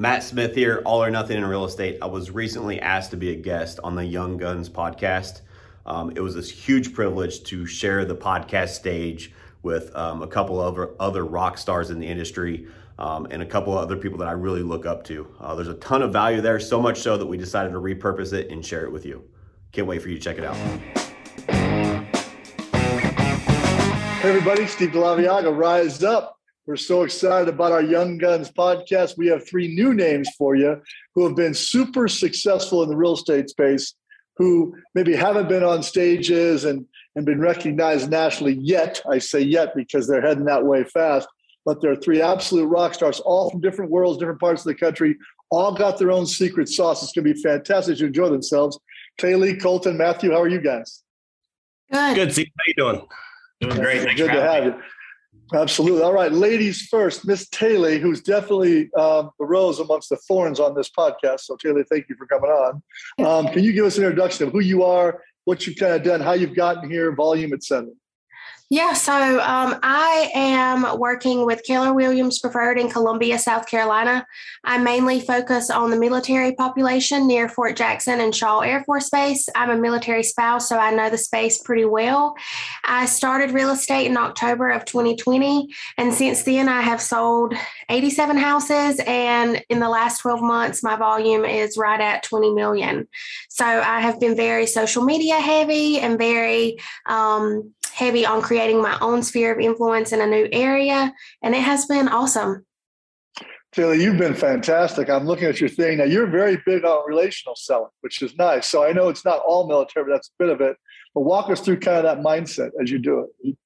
Matt Smith here, All or Nothing in Real Estate. I was recently asked to be a guest on the Young Guns podcast. Um, it was a huge privilege to share the podcast stage with um, a couple of other rock stars in the industry um, and a couple of other people that I really look up to. Uh, there's a ton of value there, so much so that we decided to repurpose it and share it with you. Can't wait for you to check it out. Hey everybody, Steve DeLaviaga, Rise Up. We're so excited about our Young Guns podcast. We have three new names for you who have been super successful in the real estate space, who maybe haven't been on stages and, and been recognized nationally yet. I say yet because they're heading that way fast. But they're three absolute rock stars, all from different worlds, different parts of the country, all got their own secret sauce. It's going to be fantastic to enjoy themselves. Kaylee, Colton, Matthew, how are you guys? Good. Good. See, how you doing? Doing great. Thanks Good to have you. Absolutely. All right, ladies first. Miss Taylor, who's definitely um, the rose amongst the thorns on this podcast. So, Taylor, thank you for coming on. Um, can you give us an introduction of who you are, what you've kind of done, how you've gotten here, volume, etc.? Yeah, so um, I am working with Keller Williams Preferred in Columbia, South Carolina. I mainly focus on the military population near Fort Jackson and Shaw Air Force Base. I'm a military spouse, so I know the space pretty well. I started real estate in October of 2020, and since then I have sold 87 houses, and in the last 12 months, my volume is right at 20 million. So I have been very social media heavy and very um, heavy on creating my own sphere of influence in a new area, and it has been awesome. Taylor, you've been fantastic. I'm looking at your thing now. You're very big on relational selling, which is nice. So I know it's not all military, but that's a bit of it. But walk us through kind of that mindset as you do it.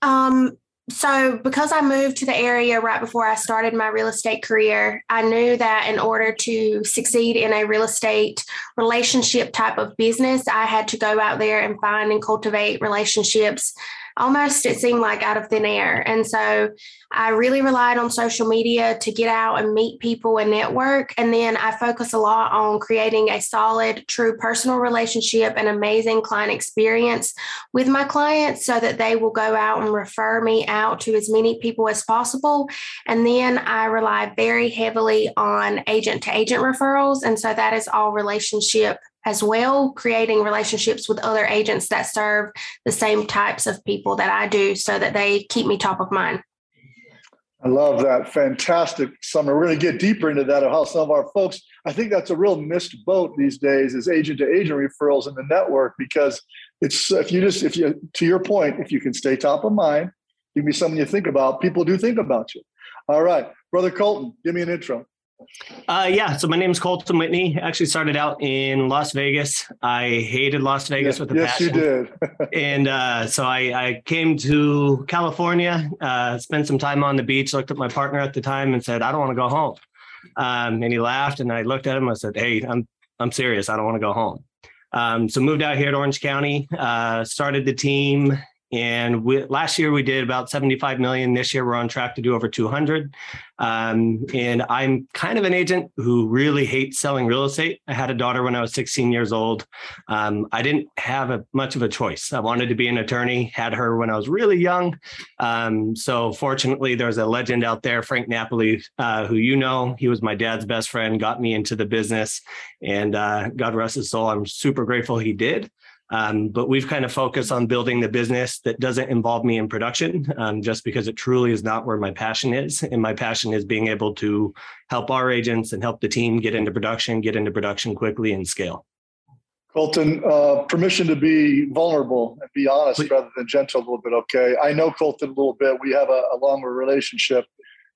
Um, so because I moved to the area right before I started my real estate career, I knew that in order to succeed in a real estate relationship type of business, I had to go out there and find and cultivate relationships almost it seemed like out of thin air. And so I really relied on social media to get out and meet people and network. And then I focus a lot on creating a solid, true personal relationship and amazing client experience with my clients so that they will go out and refer me out to as many people as possible. And then I rely very heavily on agent to agent referrals. And so that is all relationship as well, creating relationships with other agents that serve the same types of people that I do so that they keep me top of mind. I love that. Fantastic summer. We're going to get deeper into that of how some of our folks, I think that's a real missed boat these days is agent to agent referrals in the network because it's if you just if you to your point, if you can stay top of mind, give me someone you think about, people do think about you. All right. Brother Colton, give me an intro. Uh, yeah, so my name is Colton Whitney. I actually started out in Las Vegas. I hated Las Vegas with a yes, passion. Yes, you did. and uh, so I, I, came to California, uh, spent some time on the beach, looked at my partner at the time and said, I don't want to go home. Um, and he laughed and I looked at him. I said, Hey, I'm, I'm serious. I don't want to go home. Um, so moved out here to Orange County, uh, started the team and we, last year we did about 75 million. This year we're on track to do over 200. Um, and I'm kind of an agent who really hates selling real estate. I had a daughter when I was 16 years old. Um, I didn't have a, much of a choice. I wanted to be an attorney, had her when I was really young. Um, so fortunately, there's a legend out there, Frank Napoli, uh, who you know. He was my dad's best friend, got me into the business. And uh, God rest his soul, I'm super grateful he did. Um, but we've kind of focused on building the business that doesn't involve me in production, um, just because it truly is not where my passion is. And my passion is being able to help our agents and help the team get into production, get into production quickly and scale. Colton, uh, permission to be vulnerable and be honest Please. rather than gentle a little bit. Okay. I know Colton a little bit. We have a, a longer relationship,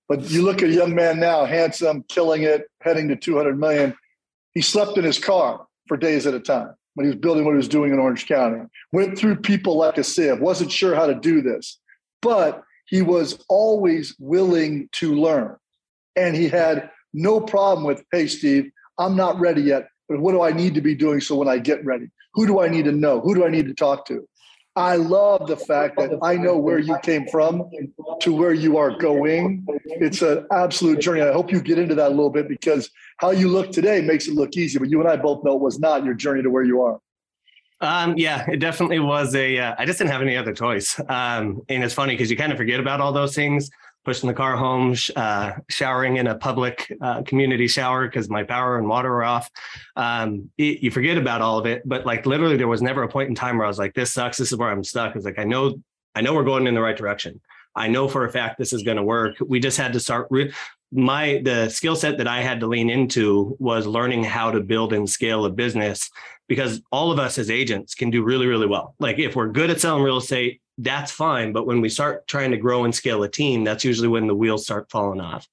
but you look at a young man now, handsome, killing it, heading to 200 million. He slept in his car for days at a time when he was building what he was doing in Orange County. Went through people like a sieve, wasn't sure how to do this, but he was always willing to learn. And he had no problem with, hey, Steve, I'm not ready yet, but what do I need to be doing so when I get ready? Who do I need to know? Who do I need to talk to? I love the fact that I know where you came from to where you are going. It's an absolute journey. I hope you get into that a little bit because how you look today makes it look easy, but you and I both know it was not your journey to where you are. Um, yeah, it definitely was a. Uh, I just didn't have any other choice. Um, and it's funny because you kind of forget about all those things. Pushing the car home, uh, showering in a public uh, community shower because my power and water were off. Um, it, you forget about all of it, but like literally, there was never a point in time where I was like, "This sucks. This is where I'm stuck." It's like I know, I know we're going in the right direction. I know for a fact this is going to work. We just had to start. Re- my the skill set that I had to lean into was learning how to build and scale a business because all of us as agents can do really really well. Like if we're good at selling real estate, that's fine. But when we start trying to grow and scale a team, that's usually when the wheels start falling off.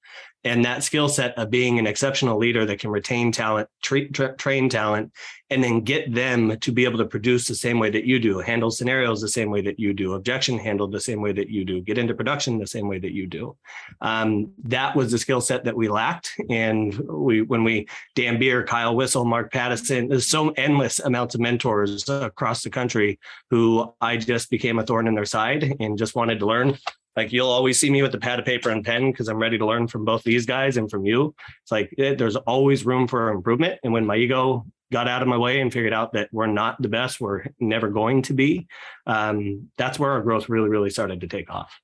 And that skill set of being an exceptional leader that can retain talent, tra- tra- train talent, and then get them to be able to produce the same way that you do, handle scenarios the same way that you do, objection handled the same way that you do, get into production the same way that you do. Um, that was the skill set that we lacked. And we, when we, Dan Beer, Kyle Whissel, Mark Pattison, there's so endless amounts of mentors across the country who I just became a thorn in their side and just wanted to learn like you'll always see me with the pad of paper and pen because I'm ready to learn from both these guys and from you. It's like it, there's always room for improvement. And when my ego got out of my way and figured out that we're not the best, we're never going to be, um, that's where our growth really, really started to take off.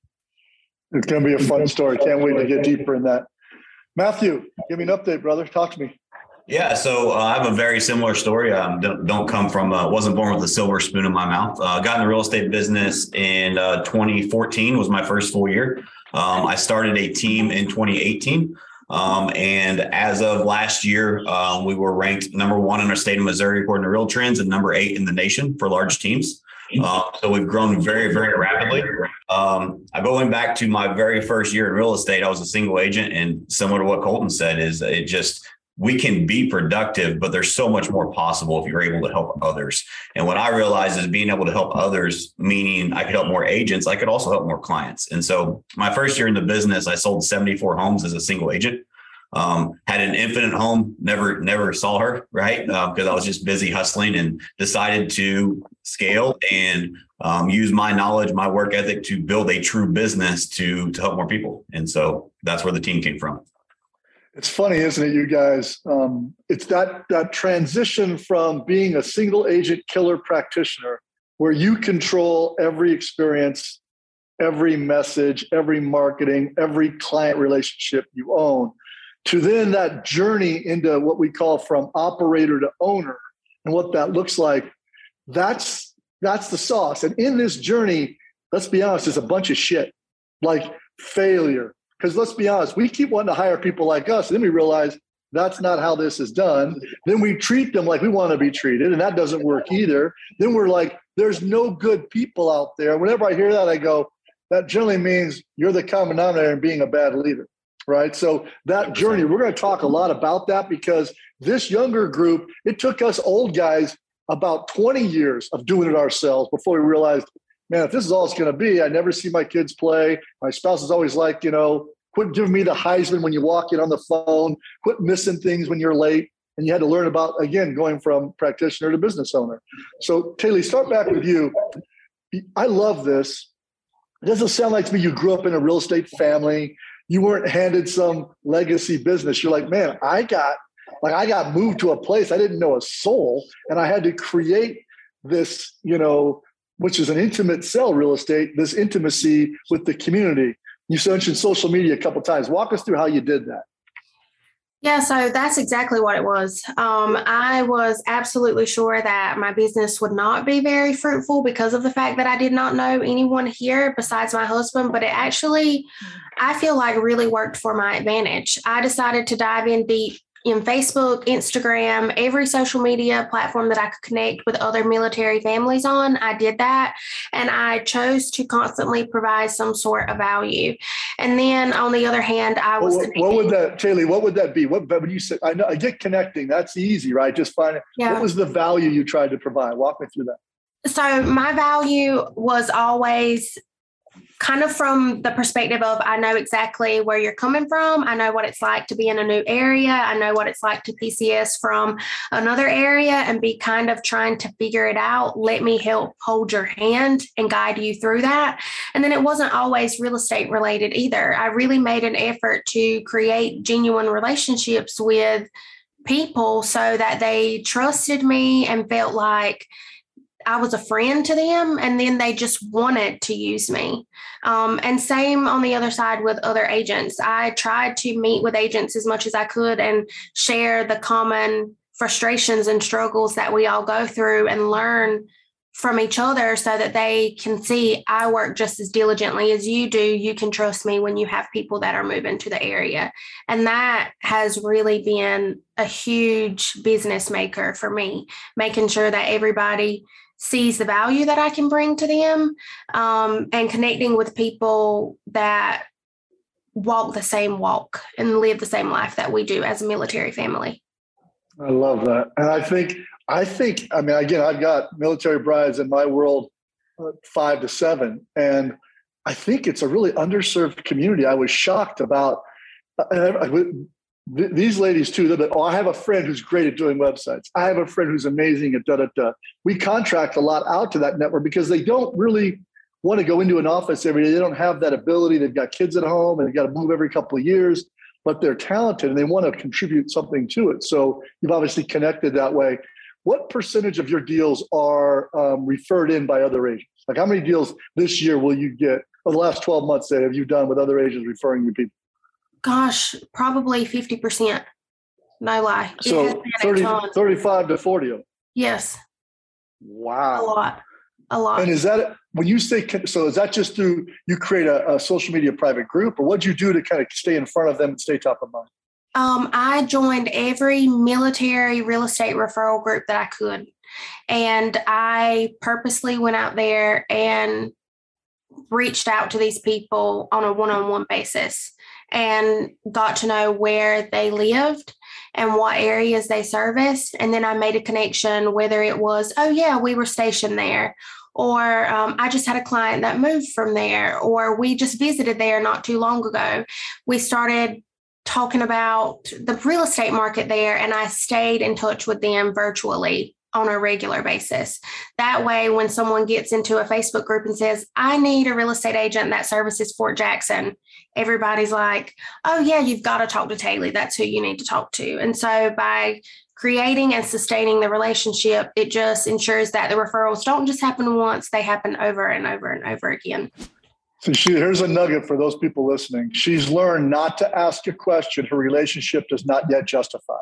It's going to be a fun story. Can't wait to get deeper in that. Matthew, give me an update, brother. Talk to me. Yeah, so uh, I have a very similar story. Um, don't, don't, come from, uh, wasn't born with a silver spoon in my mouth. Uh, got in the real estate business in uh, 2014 was my first full year. Um, I started a team in 2018. Um, and as of last year, um, we were ranked number one in our state of Missouri according to Real Trends and number eight in the nation for large teams. Uh, so we've grown very, very rapidly. Um, going back to my very first year in real estate, I was a single agent, and similar to what Colton said, is it just we can be productive, but there's so much more possible if you're able to help others. And what I realized is being able to help others, meaning I could help more agents, I could also help more clients. And so my first year in the business, I sold 74 homes as a single agent. Um, had an infinite home, never, never saw her, right? Because uh, I was just busy hustling and decided to scale and um, use my knowledge, my work ethic to build a true business to, to help more people. And so that's where the team came from. It's funny, isn't it, you guys? Um, it's that that transition from being a single agent killer practitioner, where you control every experience, every message, every marketing, every client relationship you own, to then that journey into what we call from operator to owner, and what that looks like. That's that's the sauce. And in this journey, let's be honest, there's a bunch of shit like failure, because let's be honest, we keep wanting to hire people like us. And then we realize that's not how this is done. Then we treat them like we want to be treated, and that doesn't work either. Then we're like, there's no good people out there. Whenever I hear that, I go, that generally means you're the common denominator in being a bad leader. Right. So that journey, we're going to talk a lot about that because this younger group, it took us old guys about 20 years of doing it ourselves before we realized, man, if this is all it's going to be, I never see my kids play. My spouse is always like, you know, Quit giving me the Heisman when you walk in on the phone. Quit missing things when you're late. And you had to learn about, again, going from practitioner to business owner. So, Taylor, start back with you. I love this. It doesn't sound like to me you grew up in a real estate family. You weren't handed some legacy business. You're like, man, I got like I got moved to a place I didn't know a soul, and I had to create this, you know, which is an intimate sell real estate, this intimacy with the community. You mentioned social media a couple times. Walk us through how you did that. Yeah, so that's exactly what it was. Um, I was absolutely sure that my business would not be very fruitful because of the fact that I did not know anyone here besides my husband, but it actually, I feel like, really worked for my advantage. I decided to dive in deep in Facebook, Instagram, every social media platform that I could connect with other military families on. I did that. And I chose to constantly provide some sort of value. And then on the other hand, I was. What, what would that, Taylor, what would that be? What, when you say, I know, I get connecting, that's easy, right? Just find it. Yeah. What was the value you tried to provide? Walk me through that. So my value was always kind of from the perspective of I know exactly where you're coming from. I know what it's like to be in a new area. I know what it's like to PCS from another area and be kind of trying to figure it out. Let me help hold your hand and guide you through that. And then it wasn't always real estate related either. I really made an effort to create genuine relationships with people so that they trusted me and felt like I was a friend to them, and then they just wanted to use me. Um, and same on the other side with other agents. I tried to meet with agents as much as I could and share the common frustrations and struggles that we all go through and learn from each other so that they can see I work just as diligently as you do. You can trust me when you have people that are moving to the area. And that has really been a huge business maker for me, making sure that everybody sees the value that I can bring to them um, and connecting with people that walk the same walk and live the same life that we do as a military family. I love that. And I think I think, I mean, again, I've got military brides in my world, uh, five to seven, and I think it's a really underserved community. I was shocked about uh, these ladies too. That oh, I have a friend who's great at doing websites. I have a friend who's amazing at da da da. We contract a lot out to that network because they don't really want to go into an office every day. They don't have that ability. They've got kids at home and they've got to move every couple of years. But they're talented and they want to contribute something to it. So you've obviously connected that way what percentage of your deals are um, referred in by other agents? Like how many deals this year will you get, or the last 12 months, say, have you done with other agents referring you people? Gosh, probably 50%. No lie. So 30, 35 to 40 of them. Yes. Wow. A lot. A lot. And is that when you say so? Is that just through you create a, a social media private group, or what do you do to kind of stay in front of them and stay top of mind? Um, I joined every military real estate referral group that I could. And I purposely went out there and reached out to these people on a one on one basis and got to know where they lived and what areas they serviced. And then I made a connection, whether it was, oh, yeah, we were stationed there, or um, I just had a client that moved from there, or we just visited there not too long ago. We started talking about the real estate market there, and I stayed in touch with them virtually on a regular basis. That way, when someone gets into a Facebook group and says, I need a real estate agent that services Fort Jackson, everybody's like, oh, yeah, you've got to talk to Taylor. That's who you need to talk to. And so by creating and sustaining the relationship, it just ensures that the referrals don't just happen once, they happen over and over and over again. So she, here's a nugget for those people listening. She's learned not to ask a question her relationship does not yet justify.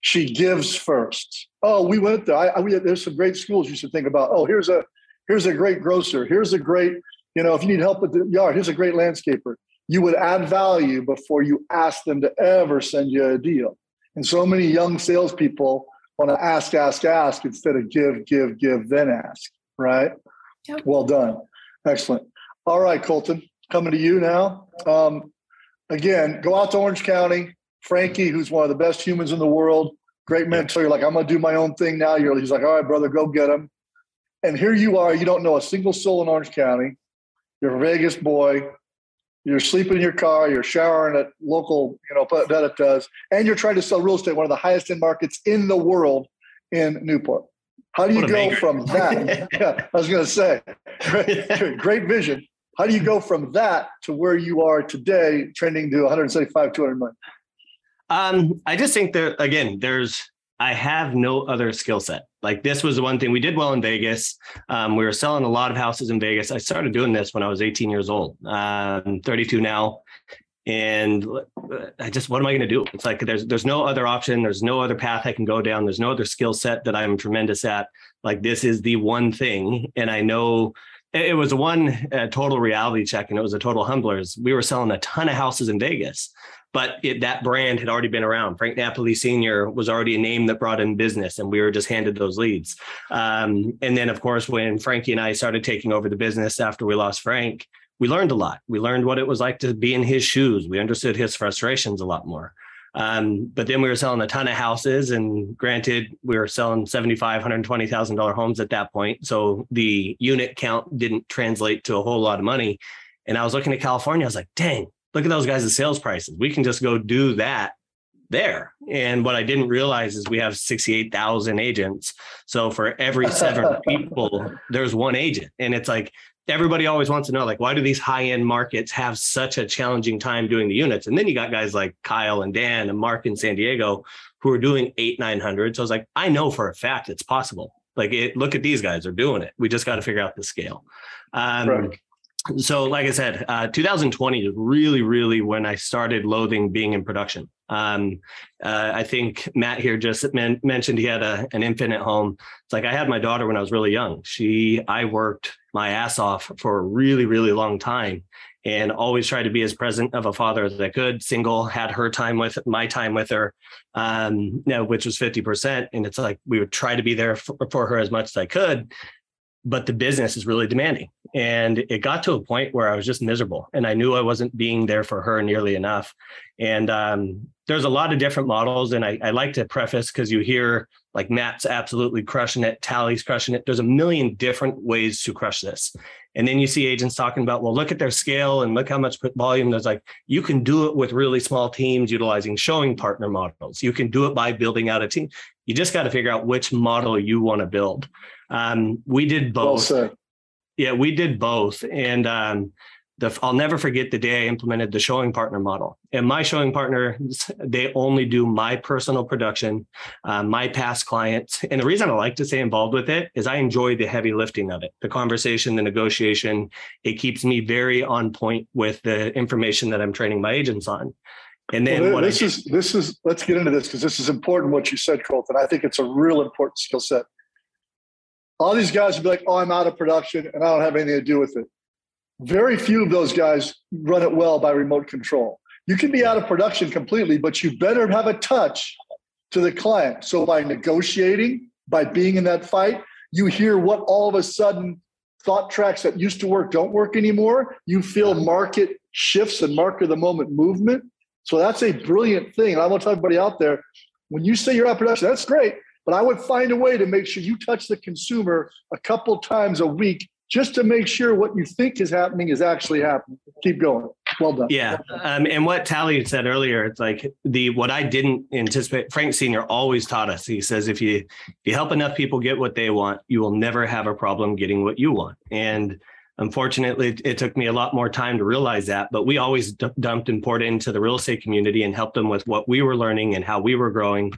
She gives first. Oh, we went there. I, I, we, there's some great schools you should think about. Oh, here's a here's a great grocer. Here's a great, you know, if you need help with the yard, here's a great landscaper. You would add value before you ask them to ever send you a deal. And so many young salespeople want to ask, ask, ask instead of give, give, give, then ask. Right? Yep. Well done. Excellent. All right, Colton, coming to you now. Um, again, go out to Orange County. Frankie, who's one of the best humans in the world, great mentor. You're like, I'm going to do my own thing now. You're, he's like, all right, brother, go get him. And here you are. You don't know a single soul in Orange County. You're a Vegas boy. You're sleeping in your car. You're showering at local, you know, that it does. And you're trying to sell real estate, one of the highest end markets in the world in Newport. How do you go from that? yeah, I was going to say, great, great vision. How do you go from that to where you are today, trending to 175, 200 million? Um, I just think that again, there's I have no other skill set. Like this was the one thing we did well in Vegas. Um, we were selling a lot of houses in Vegas. I started doing this when I was 18 years old. Um, 32 now, and I just what am I going to do? It's like there's there's no other option. There's no other path I can go down. There's no other skill set that I'm tremendous at. Like this is the one thing, and I know it was one uh, total reality check and it was a total humblers. We were selling a ton of houses in Vegas, but it, that brand had already been around. Frank Napoli Sr. was already a name that brought in business, and we were just handed those leads. Um, and then, of course, when Frankie and I started taking over the business after we lost Frank, we learned a lot. We learned what it was like to be in his shoes. We understood his frustrations a lot more. Um, but then we were selling a ton of houses, and granted, we were selling seventy-five, hundred twenty thousand dollar homes at that point. So the unit count didn't translate to a whole lot of money. And I was looking at California. I was like, "Dang, look at those guys' sales prices. We can just go do that there." And what I didn't realize is we have sixty-eight thousand agents. So for every seven people, there's one agent, and it's like everybody always wants to know like why do these high end markets have such a challenging time doing the units and then you got guys like kyle and dan and mark in san diego who are doing eight nine hundred so i was like i know for a fact it's possible Like it, look at these guys, they're doing it. We just got to figure out the scale. Um, right. So, like I said, uh, 2020 is really, really when I started loathing being in production. Um, uh, I think Matt here just men- mentioned he had a, an infant at home. It's like I had my daughter when I was really young. She, I worked my ass off for a really, really long time and always tried to be as present of a father as I could. Single, had her time with my time with her, um, you know, which was 50%. And it's like we would try to be there for, for her as much as I could but the business is really demanding. And it got to a point where I was just miserable and I knew I wasn't being there for her nearly enough. And um, there's a lot of different models. And I, I like to preface because you hear like Matt's absolutely crushing it, Tally's crushing it. There's a million different ways to crush this. And then you see agents talking about, well, look at their scale and look how much volume. There's like, you can do it with really small teams utilizing showing partner models. You can do it by building out a team. You just got to figure out which model you want to build. Um, we did both. Well yeah, we did both. And um, the, I'll never forget the day I implemented the showing partner model. And my showing partner, they only do my personal production, uh, my past clients. And the reason I like to stay involved with it is I enjoy the heavy lifting of it, the conversation, the negotiation. It keeps me very on point with the information that I'm training my agents on. And then well, this I, is this is let's get into this because this is important what you said, Colton. I think it's a real important skill set. All these guys will be like, "Oh, I'm out of production and I don't have anything to do with it." Very few of those guys run it well by remote control. You can be out of production completely, but you better have a touch to the client. So by negotiating, by being in that fight, you hear what all of a sudden thought tracks that used to work don't work anymore. You feel market shifts and market of the moment movement. So that's a brilliant thing. And I want to tell everybody out there when you say you're out of production, that's great. But I would find a way to make sure you touch the consumer a couple times a week just to make sure what you think is happening is actually happening. Keep going. Well done. Yeah. Um, and what Tally said earlier, it's like the what I didn't anticipate. Frank Senior always taught us. He says if you if you help enough people get what they want, you will never have a problem getting what you want. And Unfortunately, it took me a lot more time to realize that, but we always d- dumped and poured into the real estate community and helped them with what we were learning and how we were growing.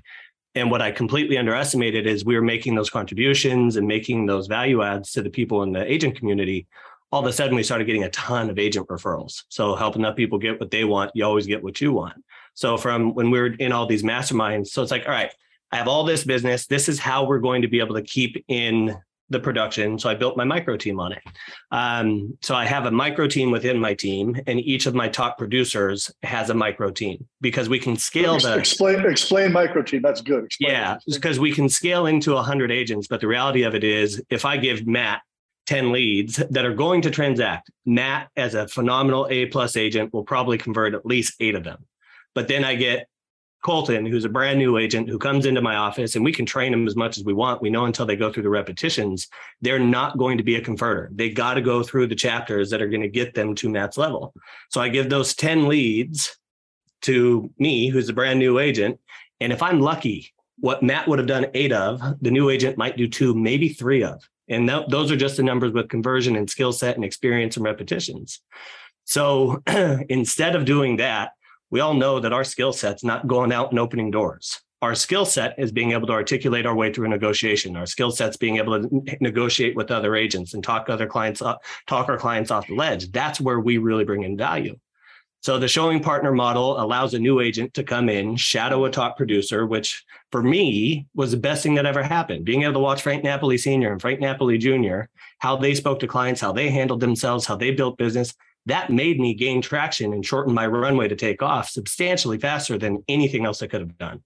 And what I completely underestimated is we were making those contributions and making those value adds to the people in the agent community. All of a sudden, we started getting a ton of agent referrals. So, helping up people get what they want, you always get what you want. So, from when we were in all these masterminds, so it's like, all right, I have all this business. This is how we're going to be able to keep in the production. So I built my micro team on it. Um, so I have a micro team within my team, and each of my top producers has a micro team because we can scale the explain explain micro team. That's good. Explain yeah, because we can scale into hundred agents. But the reality of it is, if I give Matt 10 leads that are going to transact, Matt as a phenomenal A plus agent will probably convert at least eight of them. But then I get Colton, who's a brand new agent who comes into my office, and we can train them as much as we want. We know until they go through the repetitions, they're not going to be a converter. They got to go through the chapters that are going to get them to Matt's level. So I give those 10 leads to me, who's a brand new agent. And if I'm lucky, what Matt would have done eight of, the new agent might do two, maybe three of. And th- those are just the numbers with conversion and skill set and experience and repetitions. So instead of doing that, we all know that our skill set's not going out and opening doors. Our skill set is being able to articulate our way through a negotiation. Our skill set's being able to negotiate with other agents and talk other clients up, talk our clients off the ledge. That's where we really bring in value. So the showing partner model allows a new agent to come in, shadow a top producer, which for me was the best thing that ever happened. Being able to watch Frank Napoli Sr. and Frank Napoli Jr., how they spoke to clients, how they handled themselves, how they built business that made me gain traction and shorten my runway to take off substantially faster than anything else I could have done.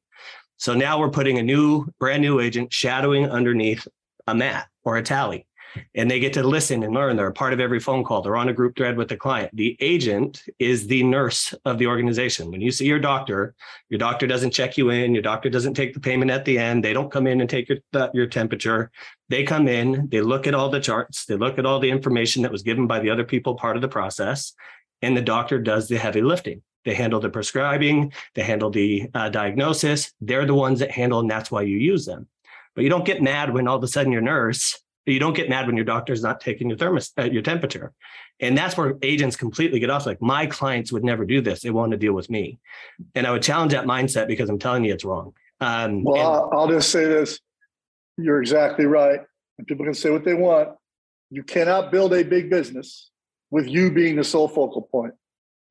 So now we're putting a new, brand new agent shadowing underneath a mat or a tally and they get to listen and learn. They're a part of every phone call. They're on a group thread with the client. The agent is the nurse of the organization. When you see your doctor, your doctor doesn't check you in. Your doctor doesn't take the payment at the end. They don't come in and take your your temperature. They come in. They look at all the charts. They look at all the information that was given by the other people part of the process, and the doctor does the heavy lifting. They handle the prescribing. They handle the uh, diagnosis. They're the ones that handle, and that's why you use them. But you don't get mad when all of a sudden your nurse you don't get mad when your doctor's not taking your thermos, uh, your temperature. And that's where agents completely get off. Like my clients would never do this. They want to deal with me. And I would challenge that mindset because I'm telling you it's wrong. Um, well, and- I'll just say this. You're exactly right. And people can say what they want. You cannot build a big business with you being the sole focal point.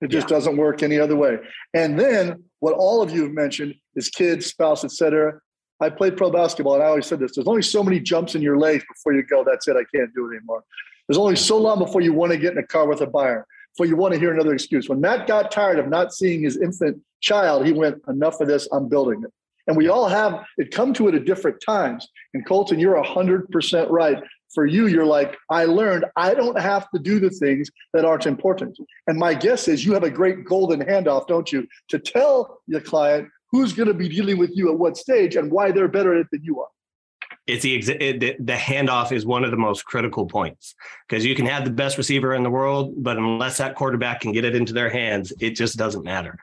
It just yeah. doesn't work any other way. And then what all of you have mentioned is kids, spouse, etc. I played pro basketball and I always said this there's only so many jumps in your legs before you go, that's it, I can't do it anymore. There's only so long before you want to get in a car with a buyer, before you want to hear another excuse. When Matt got tired of not seeing his infant child, he went, enough of this, I'm building it. And we all have it come to it at different times. And Colton, you're 100% right. For you, you're like, I learned I don't have to do the things that aren't important. And my guess is you have a great golden handoff, don't you, to tell your client who's going to be dealing with you at what stage and why they're better at it than you are. It's the, the handoff is one of the most critical points because you can have the best receiver in the world, but unless that quarterback can get it into their hands, it just doesn't matter.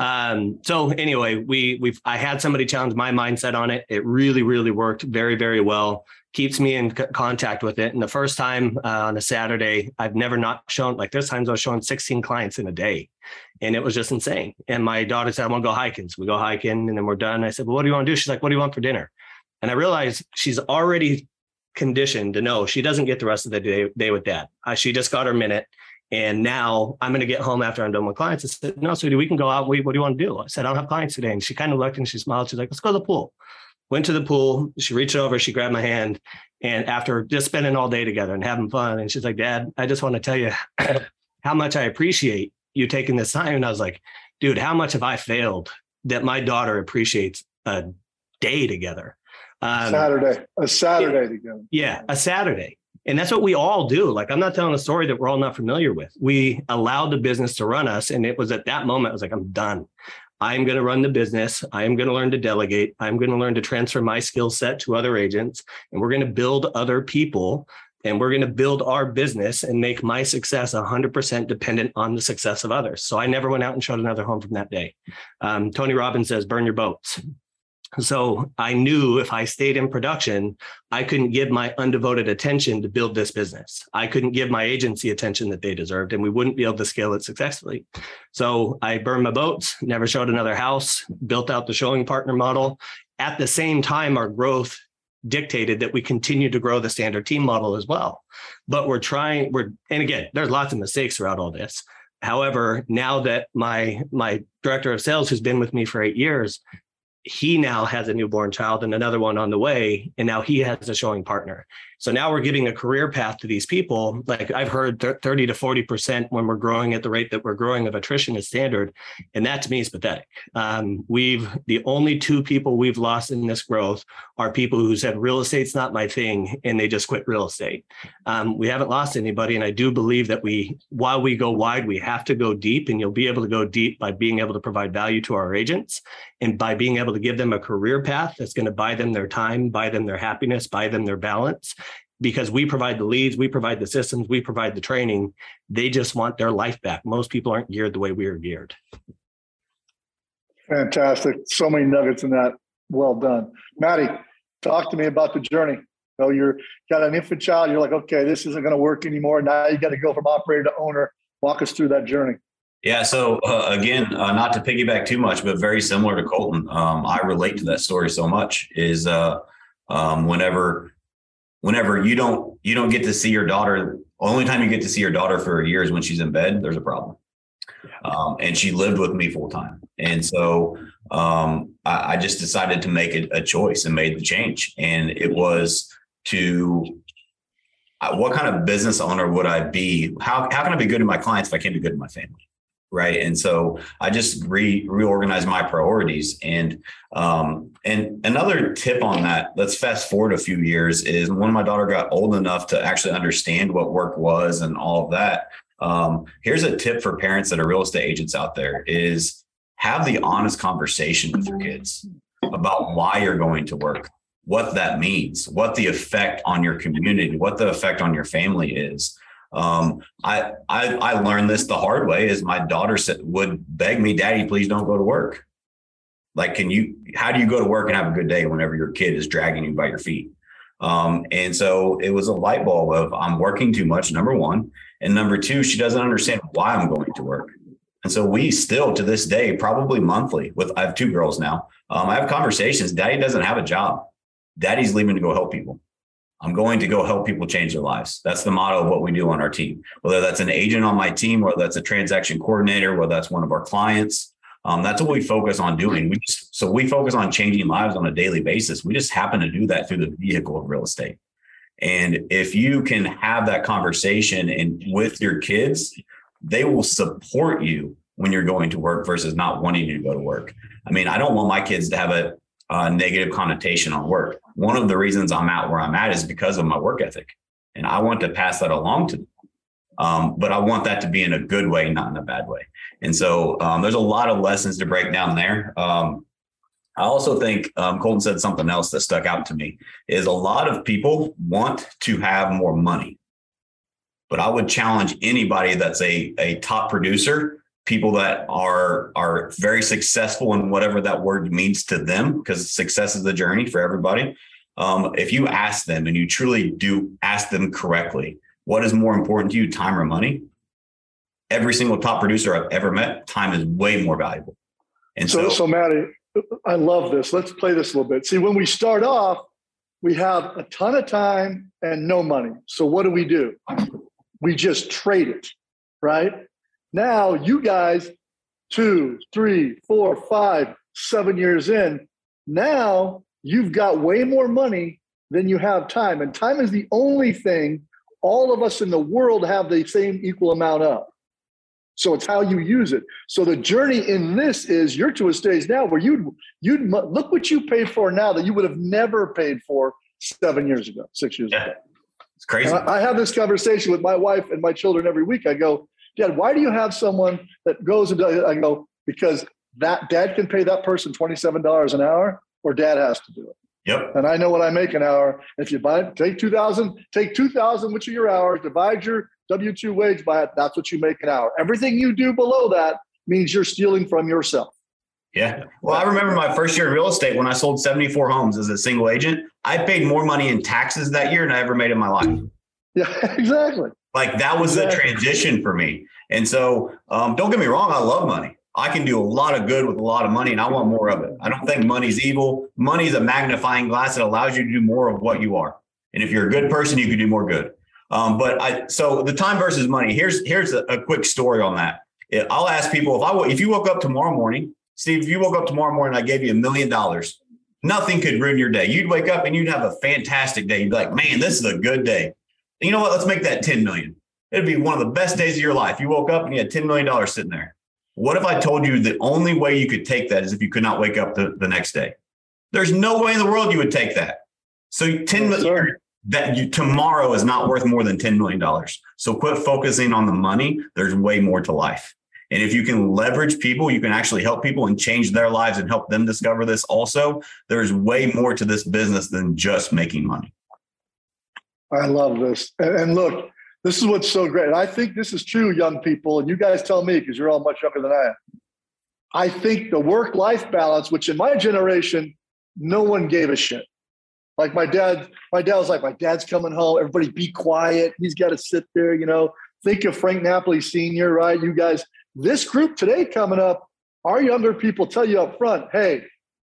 Um, so anyway, we we've I had somebody challenge my mindset on it. It really, really worked very, very well. Keeps me in c- contact with it. And the first time uh, on a Saturday, I've never not shown like there's times I was showing 16 clients in a day, and it was just insane. And my daughter said, "I want to go hiking." So we go hiking, and then we're done. I said, "Well, what do you want to do?" She's like, "What do you want for dinner?" And I realized she's already conditioned to know she doesn't get the rest of the day, day with dad. Uh, she just got her minute and now I'm going to get home after I'm done with clients. I said, no, sweetie, we can go out. What, what do you want to do? I said, I don't have clients today. And she kind of looked and she smiled. She's like, let's go to the pool. Went to the pool. She reached over, she grabbed my hand. And after just spending all day together and having fun, and she's like, Dad, I just want to tell you how much I appreciate you taking this time. And I was like, dude, how much have I failed that my daughter appreciates a day together? Um, Saturday, a Saturday together. Yeah, a Saturday. And that's what we all do. Like, I'm not telling a story that we're all not familiar with. We allowed the business to run us. And it was at that moment, I was like, I'm done. I'm going to run the business. I am going to learn to delegate. I'm going to learn to transfer my skill set to other agents. And we're going to build other people and we're going to build our business and make my success 100% dependent on the success of others. So I never went out and showed another home from that day. Um, Tony Robbins says, burn your boats. So I knew if I stayed in production, I couldn't give my undevoted attention to build this business. I couldn't give my agency attention that they deserved, and we wouldn't be able to scale it successfully. So I burned my boats, never showed another house, built out the showing partner model. At the same time, our growth dictated that we continue to grow the standard team model as well. But we're trying, we're, and again, there's lots of mistakes throughout all this. However, now that my my director of sales, who's been with me for eight years, he now has a newborn child and another one on the way and now he has a showing partner so now we're giving a career path to these people. Like i've heard 30 to 40% when we're growing at the rate that we're growing of attrition is standard and that to me is pathetic. Um, we've the only two people we've lost in this growth are people who said real estate's not my thing and they just quit real estate. Um, we haven't lost anybody and i do believe that we while we go wide we have to go deep and you'll be able to go deep by being able to provide value to our agents and by being able to give them a career path that's going to buy them their time, buy them their happiness, buy them their balance. Because we provide the leads, we provide the systems, we provide the training. They just want their life back. Most people aren't geared the way we are geared. Fantastic. So many nuggets in that. Well done. Maddie, talk to me about the journey. So you're got an infant child, you're like, okay, this isn't going to work anymore. Now you got to go from operator to owner. Walk us through that journey. Yeah. So uh, again, uh, not to piggyback too much, but very similar to Colton. Um, I relate to that story so much. Is uh, um, whenever, whenever you don't you don't get to see your daughter. Only time you get to see your daughter for a year is when she's in bed. There's a problem. Um, and she lived with me full time, and so um, I, I, just decided to make a, a choice and made the change. And it was to uh, what kind of business owner would I be? How, how can I be good to my clients if I can't be good to my family? Right? And so i just re reorganized my priorities. And um and another tip on that let's fast forward a few years is when my daughter got old enough to actually understand what work was and all of that um here's a tip for parents that are real estate agents out there is have the honest conversation with your kids about why you're going to work what that means what the effect on your community what the effect on your family is um, I, I I learned this the hard way. Is my daughter said, would beg me, "Daddy, please don't go to work." Like, can you? How do you go to work and have a good day whenever your kid is dragging you by your feet? Um, and so it was a light bulb of I'm working too much. Number one, and number two, she doesn't understand why I'm going to work. And so we still to this day, probably monthly, with I have two girls now. Um, I have conversations. Daddy doesn't have a job. Daddy's leaving to go help people. I'm going to go help people change their lives. That's the motto of what we do on our team. Whether that's an agent on my team, whether that's a transaction coordinator, whether that's one of our clients, um, that's what we focus on doing. We just, so we focus on changing lives on a daily basis. We just happen to do that through the vehicle of real estate. And if you can have that conversation and with your kids, they will support you when you're going to work versus not wanting you to go to work. I mean, I don't want my kids to have a, a negative connotation on work. One of the reasons I'm at where I'm at is because of my work ethic. And I want to pass that along to them. Um, but I want that to be in a good way, not in a bad way. And so um, there's a lot of lessons to break down there. Um, I also think um, Colton said something else that stuck out to me is a lot of people want to have more money, but I would challenge anybody that's a, a top producer, people that are are very successful in whatever that word means to them, because success is the journey for everybody. Um, if you ask them and you truly do ask them correctly, what is more important to you, time or money? Every single top producer I've ever met, time is way more valuable. And so, so, so Matty, I love this. Let's play this a little bit. See, when we start off, we have a ton of time and no money. So what do we do? We just trade it, right? Now, you guys, two, three, four, five, seven years in, now you've got way more money than you have time. And time is the only thing all of us in the world have the same equal amount of. So it's how you use it. So the journey in this is you're to a stage now where you'd you'd look what you pay for now that you would have never paid for seven years ago, six years yeah. ago. It's crazy. I, I have this conversation with my wife and my children every week. I go, Dad, why do you have someone that goes and does, I go because that dad can pay that person twenty seven dollars an hour, or dad has to do it. Yep. And I know what I make an hour. If you buy take two thousand, take two thousand, which are your hours, divide your W 2 wage by it, that's what you make an hour. Everything you do below that means you're stealing from yourself. Yeah. Well, I remember my first year in real estate when I sold 74 homes as a single agent. I paid more money in taxes that year than I ever made in my life. Yeah, exactly. Like that was the transition for me. And so um, don't get me wrong, I love money. I can do a lot of good with a lot of money and I want more of it. I don't think money's evil. Money is a magnifying glass that allows you to do more of what you are. And if you're a good person, you can do more good. Um, but I so the time versus money. Here's here's a, a quick story on that. I'll ask people if I if you woke up tomorrow morning, Steve, if you woke up tomorrow morning, I gave you a million dollars, nothing could ruin your day. You'd wake up and you'd have a fantastic day. You'd be like, man, this is a good day. You know what? Let's make that 10 million. It'd be one of the best days of your life. You woke up and you had $10 million sitting there. What if I told you the only way you could take that is if you could not wake up the, the next day? There's no way in the world you would take that. So 10 million, that you tomorrow is not worth more than $10 million. So quit focusing on the money. There's way more to life. And if you can leverage people, you can actually help people and change their lives and help them discover this also. There's way more to this business than just making money. I love this. And look, this is what's so great. I think this is true, young people. And you guys tell me because you're all much younger than I am. I think the work life balance, which in my generation, no one gave a shit. Like my dad, my dad was like, my dad's coming home. Everybody be quiet. He's got to sit there, you know. Think of Frank Napoli Sr., right? You guys, this group today coming up, our younger people tell you up front, hey,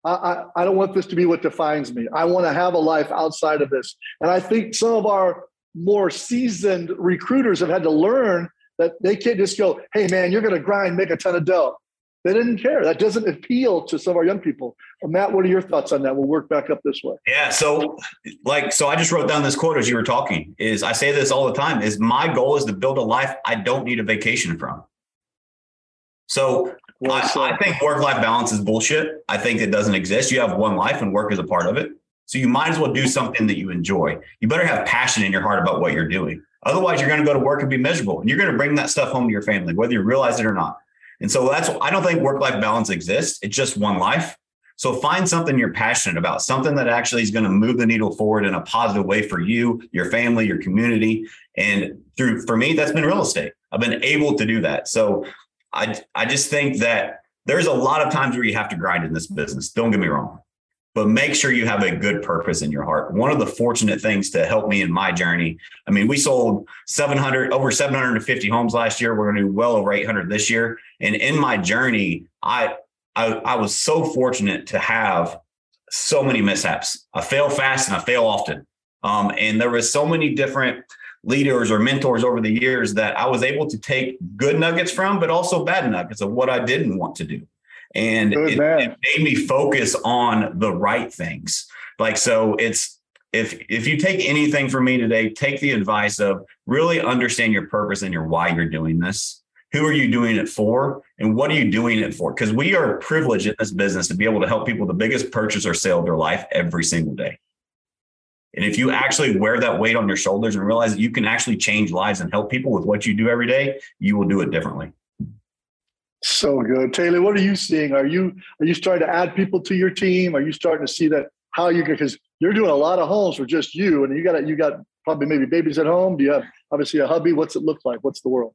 I, I, I don't want this to be what defines me. I want to have a life outside of this. And I think some of our more seasoned recruiters have had to learn that they can't just go, hey, man, you're going to grind, make a ton of dough. They didn't care. That doesn't appeal to some of our young people. Uh, Matt, what are your thoughts on that? We'll work back up this way. Yeah. So, like, so I just wrote down this quote as you were talking. Is I say this all the time. Is my goal is to build a life I don't need a vacation from. So, well, I, I think work life balance is bullshit. I think it doesn't exist. You have one life, and work is a part of it. So you might as well do something that you enjoy. You better have passion in your heart about what you're doing. Otherwise, you're going to go to work and be miserable, and you're going to bring that stuff home to your family, whether you realize it or not. And so that's, I don't think work life balance exists. It's just one life. So find something you're passionate about, something that actually is going to move the needle forward in a positive way for you, your family, your community. And through, for me, that's been real estate. I've been able to do that. So I, I just think that there's a lot of times where you have to grind in this business. Don't get me wrong but make sure you have a good purpose in your heart. One of the fortunate things to help me in my journey. I mean, we sold 700 over 750 homes last year. We're going to do well over 800 this year. And in my journey, I, I, I was so fortunate to have so many mishaps. I fail fast and I fail often. Um, and there was so many different leaders or mentors over the years that I was able to take good nuggets from, but also bad nuggets of what I didn't want to do. And it, it, made me focus on the right things. Like, so it's, if, if you take anything from me today, take the advice of really understand your purpose and your why you're doing this. Who are you doing it for? And what are you doing it for? Because we are privileged in this business to be able to help people the biggest purchase or sale of their life every single day. And if you actually wear that weight on your shoulders and realize that you can actually change lives and help people with what you do every day, you will do it differently. So good. Taylor, what are you seeing? Are you are you starting to add people to your team? Are you starting to see that how you can because you're doing a lot of homes for just you and you got you got probably maybe babies at home. Do you have obviously a hubby? What's it look like? What's the world?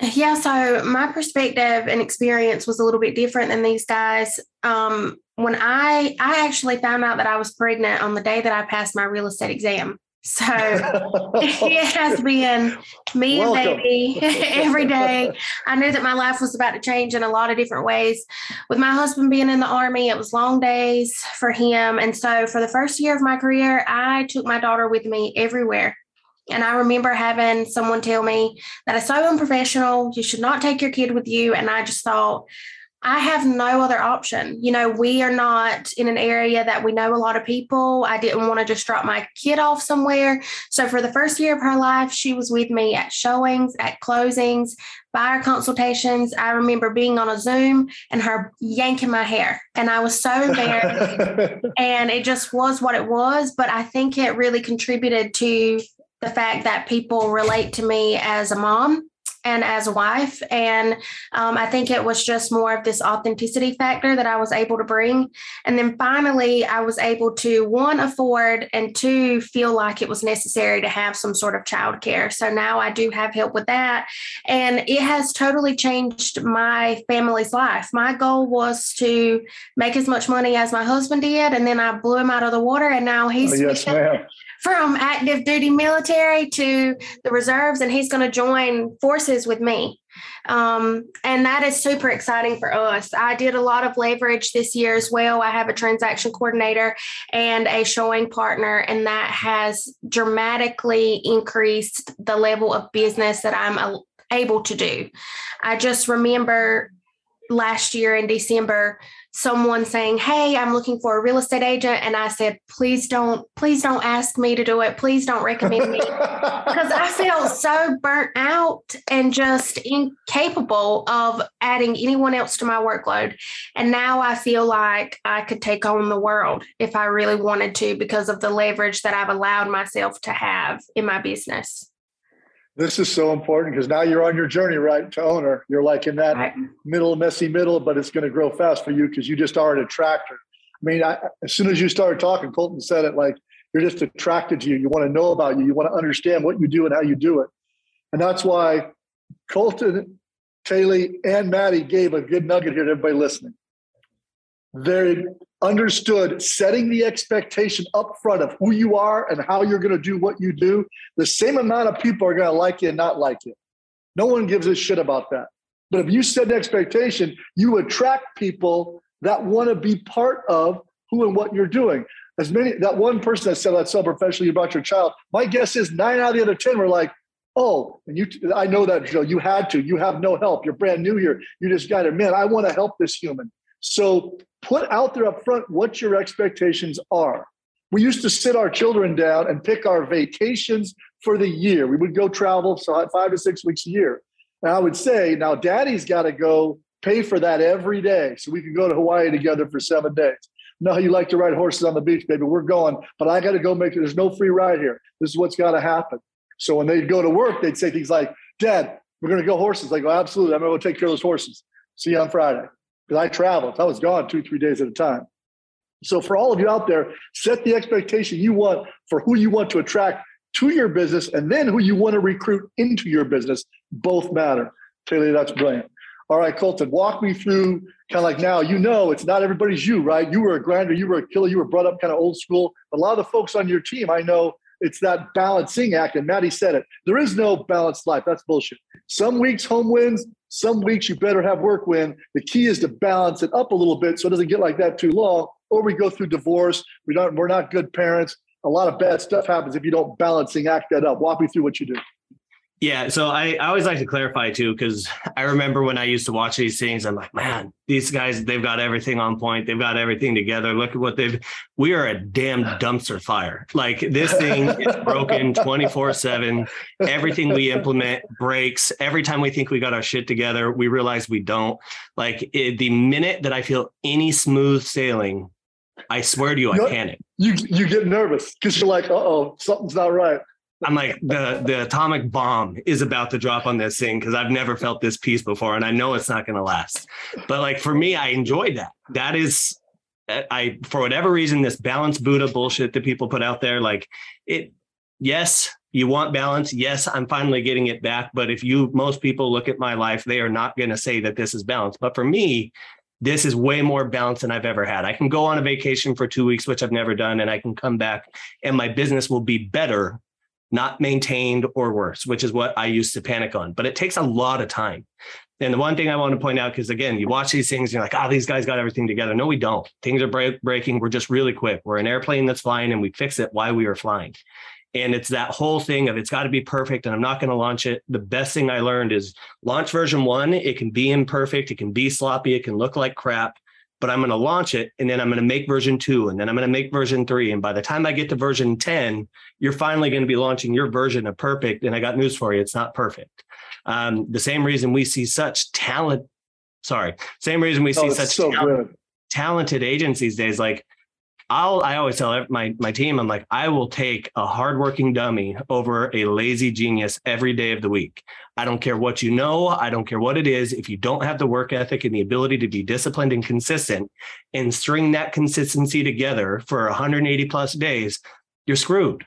Yeah, so my perspective and experience was a little bit different than these guys. Um, when I I actually found out that I was pregnant on the day that I passed my real estate exam. So it has been me and baby every day. I knew that my life was about to change in a lot of different ways. With my husband being in the army, it was long days for him. And so for the first year of my career, I took my daughter with me everywhere. And I remember having someone tell me that it's so unprofessional. You should not take your kid with you. And I just thought, I have no other option. You know, we are not in an area that we know a lot of people. I didn't want to just drop my kid off somewhere. So for the first year of her life, she was with me at showings, at closings, buyer consultations. I remember being on a Zoom and her yanking my hair. And I was so embarrassed. and it just was what it was. But I think it really contributed to the fact that people relate to me as a mom and as a wife. And um, I think it was just more of this authenticity factor that I was able to bring. And then finally, I was able to one, afford, and two, feel like it was necessary to have some sort of childcare. So now I do have help with that. And it has totally changed my family's life. My goal was to make as much money as my husband did. And then I blew him out of the water. And now he's. Oh, yes, ma'am from active duty military to the reserves, and he's going to join forces with me. Um, and that is super exciting for us. I did a lot of leverage this year as well. I have a transaction coordinator and a showing partner, and that has dramatically increased the level of business that I'm able to do. I just remember last year in December, someone saying, "Hey, I'm looking for a real estate agent," and I said, "Please don't, please don't ask me to do it. Please don't recommend me," because I felt so burnt out and just incapable of adding anyone else to my workload. And now I feel like I could take on the world if I really wanted to because of the leverage that I've allowed myself to have in my business this is so important because now you're on your journey right to owner. You're like in that right. middle messy middle but it's going to grow fast for you because you just are an attractor. I mean I, as soon as you started talking colton said it like you're just attracted to you. You want to know about you. You want to understand what you do and how you do it. And that's why colton taylor and maddie gave a good nugget here to everybody listening they understood setting the expectation up front of who you are and how you're going to do what you do, the same amount of people are going to like you and not like you. No one gives a shit about that. But if you set an expectation, you attract people that want to be part of who and what you're doing. As many that one person that said that so professionally about your child, my guess is nine out of the other ten were like, "Oh, and you, I know that Joe. You had to. You have no help. You're brand new here. You just got it, man. I want to help this human." So put out there up front what your expectations are. We used to sit our children down and pick our vacations for the year. We would go travel so five to six weeks a year. And I would say, now daddy's got to go pay for that every day so we can go to Hawaii together for seven days. No, you like to ride horses on the beach, baby. We're going, but I got to go make it. There's no free ride here. This is what's got to happen. So when they'd go to work, they'd say things like, Dad, we're going to go horses. I go, absolutely. I'm going to go take care of those horses. See you on Friday because I traveled. I was gone two, three days at a time. So for all of you out there, set the expectation you want for who you want to attract to your business and then who you want to recruit into your business. Both matter. Taylor, that's brilliant. All right, Colton, walk me through kind of like now, you know, it's not everybody's you, right? You were a grinder, you were a killer, you were brought up kind of old school. But a lot of the folks on your team, I know it's that balancing act. And Maddie said it. There is no balanced life. That's bullshit. Some weeks home wins, some weeks you better have work win. The key is to balance it up a little bit so it doesn't get like that too long, or we go through divorce. We don't. We're not good parents. A lot of bad stuff happens if you don't balancing act that up. Walk me through what you do. Yeah, so I, I always like to clarify too, because I remember when I used to watch these things, I'm like, man, these guys, they've got everything on point. They've got everything together. Look at what they've, we are a damn dumpster fire. Like this thing is broken 24 seven. Everything we implement breaks. Every time we think we got our shit together, we realize we don't. Like it, the minute that I feel any smooth sailing, I swear to you, I panic. You, you get nervous because you're like, uh oh, something's not right. I'm like the the atomic bomb is about to drop on this thing because I've never felt this peace before, and I know it's not going to last. But like for me, I enjoyed that. That is, eh, I for whatever reason, this balance Buddha bullshit that people put out there, like it. Yes, you want balance. Yes, I'm finally getting it back. But if you most people look at my life, they are not going to say that this is balance. But for me, this is way more balanced than I've ever had. I can go on a vacation for two weeks, which I've never done, and I can come back and my business will be better not maintained or worse, which is what I used to panic on. But it takes a lot of time. And the one thing I want to point out, because again, you watch these things, you're like, oh, these guys got everything together. No, we don't. Things are break- breaking. We're just really quick. We're an airplane that's flying and we fix it while we are flying. And it's that whole thing of it's got to be perfect and I'm not going to launch it. The best thing I learned is launch version one. It can be imperfect. It can be sloppy. It can look like crap but I'm going to launch it and then I'm going to make version two and then I'm going to make version three. And by the time I get to version 10, you're finally going to be launching your version of perfect. And I got news for you. It's not perfect. Um, the same reason we see such talent, sorry, same reason we see oh, such so talent, talented agencies days. Like I'll, I always tell my, my team, I'm like, I will take a hardworking dummy over a lazy genius every day of the week. I don't care what you know. I don't care what it is. If you don't have the work ethic and the ability to be disciplined and consistent and string that consistency together for 180 plus days, you're screwed.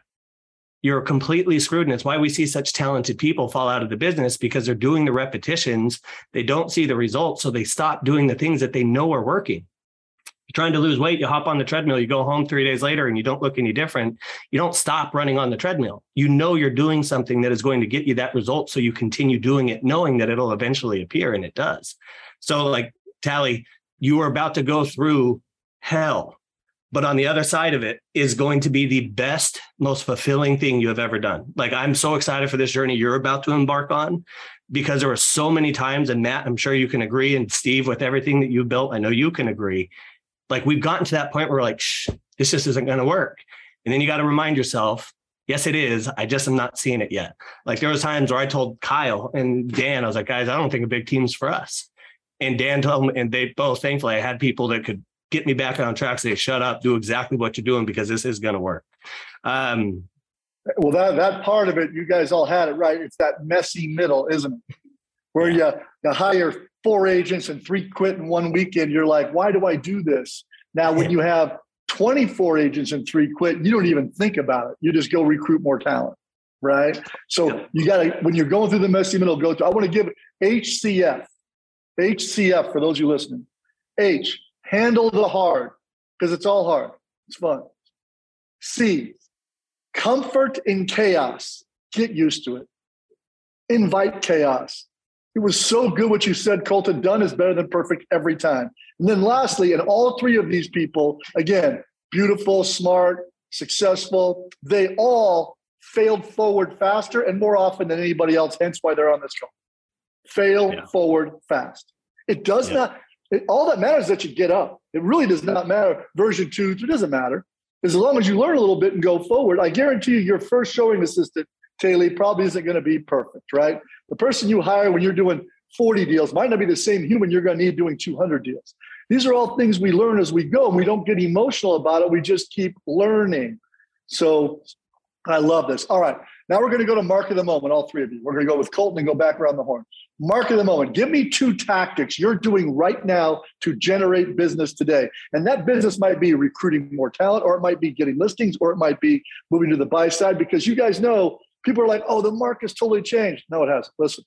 You're completely screwed. And it's why we see such talented people fall out of the business because they're doing the repetitions. They don't see the results. So they stop doing the things that they know are working you're trying to lose weight, you hop on the treadmill, you go home three days later and you don't look any different. You don't stop running on the treadmill. You know you're doing something that is going to get you that result. So you continue doing it, knowing that it'll eventually appear, and it does. So, like, Tally, you are about to go through hell. But on the other side of it is going to be the best, most fulfilling thing you have ever done. Like, I'm so excited for this journey you're about to embark on because there were so many times, and Matt, I'm sure you can agree, and Steve, with everything that you built, I know you can agree like we've gotten to that point where we're like, this just isn't going to work. And then you got to remind yourself, yes, it is. I just am not seeing it yet. Like there was times where I told Kyle and Dan, I was like, guys, I don't think a big team's for us. And Dan told me, and they both, thankfully, I had people that could get me back on track. Say, shut up, do exactly what you're doing because this is going to work. Um, well, that that part of it, you guys all had it right. It's that messy middle, isn't it? Where you you hire four agents and three quit in one weekend, you're like, why do I do this? Now, when you have 24 agents and three quit, you don't even think about it. You just go recruit more talent, right? So you got to, when you're going through the messy middle, go to, I want to give HCF, HCF for those of you listening. H, handle the hard because it's all hard. It's fun. C, comfort in chaos. Get used to it. Invite chaos. It was so good what you said, Colton. Done is better than perfect every time. And then lastly, and all three of these people, again, beautiful, smart, successful, they all failed forward faster and more often than anybody else, hence why they're on this show. Fail yeah. forward fast. It does yeah. not, it, all that matters is that you get up. It really does not matter. Version two, it doesn't matter. As long as you learn a little bit and go forward, I guarantee you, your first showing assistant, Taylor, probably isn't going to be perfect, right? The person you hire when you're doing 40 deals might not be the same human you're going to need doing 200 deals. These are all things we learn as we go. We don't get emotional about it. We just keep learning. So I love this. All right. Now we're going to go to mark of the moment, all three of you. We're going to go with Colton and go back around the horn. Mark of the moment. Give me two tactics you're doing right now to generate business today. And that business might be recruiting more talent, or it might be getting listings, or it might be moving to the buy side because you guys know People are like, oh, the market's totally changed. No, it hasn't. Listen,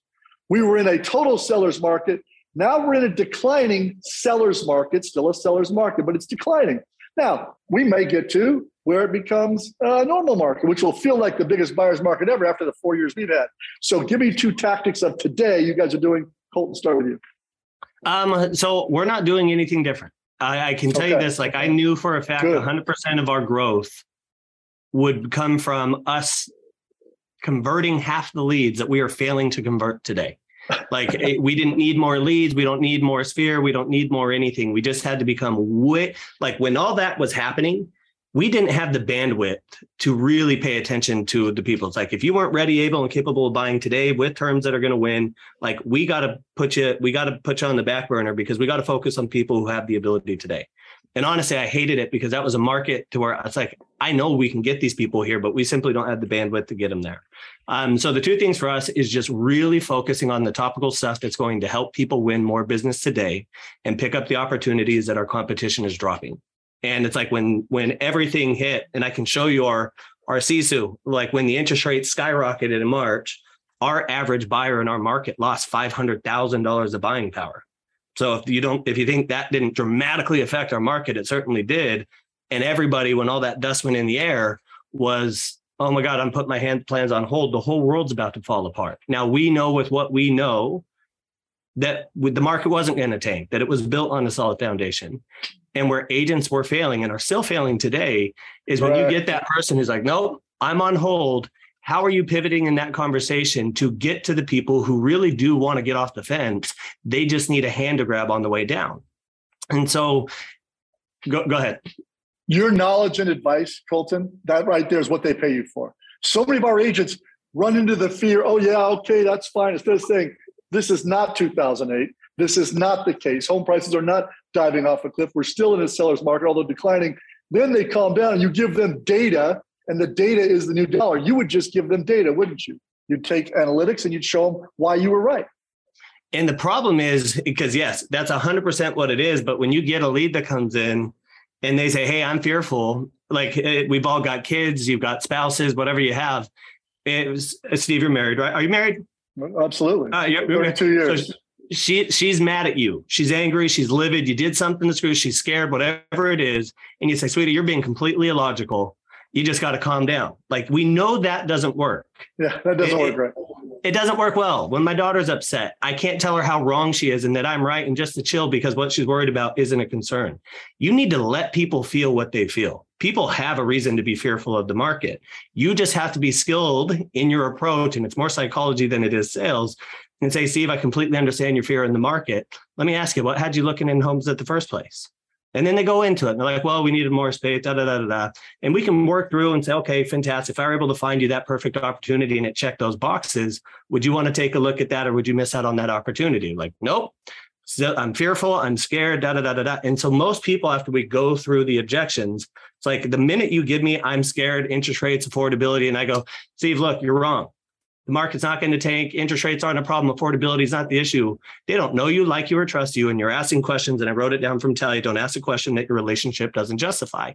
we were in a total seller's market. Now we're in a declining seller's market, still a seller's market, but it's declining. Now, we may get to where it becomes a normal market, which will feel like the biggest buyer's market ever after the four years we've had. So give me two tactics of today you guys are doing. Colton, start with you. Um, so we're not doing anything different. I, I can tell okay. you this: like I knew for a fact, 100 percent of our growth would come from us converting half the leads that we are failing to convert today. Like eh, we didn't need more leads, we don't need more sphere, we don't need more anything. We just had to become way like when all that was happening, we didn't have the bandwidth to really pay attention to the people. It's like if you weren't ready, able, and capable of buying today with terms that are going to win, like we got to put you, we got to put you on the back burner because we got to focus on people who have the ability today. And honestly, I hated it because that was a market to where it's like I know we can get these people here, but we simply don't have the bandwidth to get them there. Um, so the two things for us is just really focusing on the topical stuff that's going to help people win more business today and pick up the opportunities that our competition is dropping. And it's like when when everything hit, and I can show you our our CSU, like when the interest rates skyrocketed in March, our average buyer in our market lost five hundred thousand dollars of buying power. So if you don't, if you think that didn't dramatically affect our market, it certainly did. And everybody, when all that dust went in the air, was oh my God, I'm putting my hand plans on hold. The whole world's about to fall apart. Now we know with what we know that the market wasn't going to tank, that it was built on a solid foundation and where agents were failing and are still failing today is when you get that person who's like, nope, I'm on hold. How are you pivoting in that conversation to get to the people who really do want to get off the fence? They just need a hand to grab on the way down. And so go, go ahead. Your knowledge and advice, Colton, that right there is what they pay you for. So many of our agents run into the fear, oh, yeah, okay, that's fine. Instead of saying, this is not 2008. This is not the case. Home prices are not diving off a cliff. We're still in a seller's market, although declining. Then they calm down you give them data, and the data is the new dollar. You would just give them data, wouldn't you? You'd take analytics and you'd show them why you were right. And the problem is because, yes, that's 100% what it is. But when you get a lead that comes in and they say, Hey, I'm fearful, like eh, we've all got kids, you've got spouses, whatever you have. It was, Steve, you're married, right? Are you married? Absolutely. Uh, you're, you're, two years. So she she's mad at you. She's angry. She's livid. You did something to screw. She's scared. Whatever it is, and you say, "Sweetie, you're being completely illogical. You just got to calm down." Like we know that doesn't work. Yeah, that doesn't it, work right. It doesn't work well. When my daughter's upset, I can't tell her how wrong she is and that I'm right, and just to chill because what she's worried about isn't a concern. You need to let people feel what they feel. People have a reason to be fearful of the market. You just have to be skilled in your approach, and it's more psychology than it is sales and say, Steve, I completely understand your fear in the market. Let me ask you, what had you looking in homes at the first place? And then they go into it and they're like, well, we needed more space, da da da da da. And we can work through and say, okay, fantastic. If I were able to find you that perfect opportunity and it checked those boxes, would you want to take a look at that or would you miss out on that opportunity? Like, nope. So I'm fearful, I'm scared, da da da da da. And so most people, after we go through the objections, it's like the minute you give me, I'm scared, interest rates, affordability, and I go, Steve, look, you're wrong. The market's not going to tank. Interest rates aren't a problem. Affordability is not the issue. They don't know you, like you, or trust you. And you're asking questions. And I wrote it down from Talia. Don't ask a question that your relationship doesn't justify.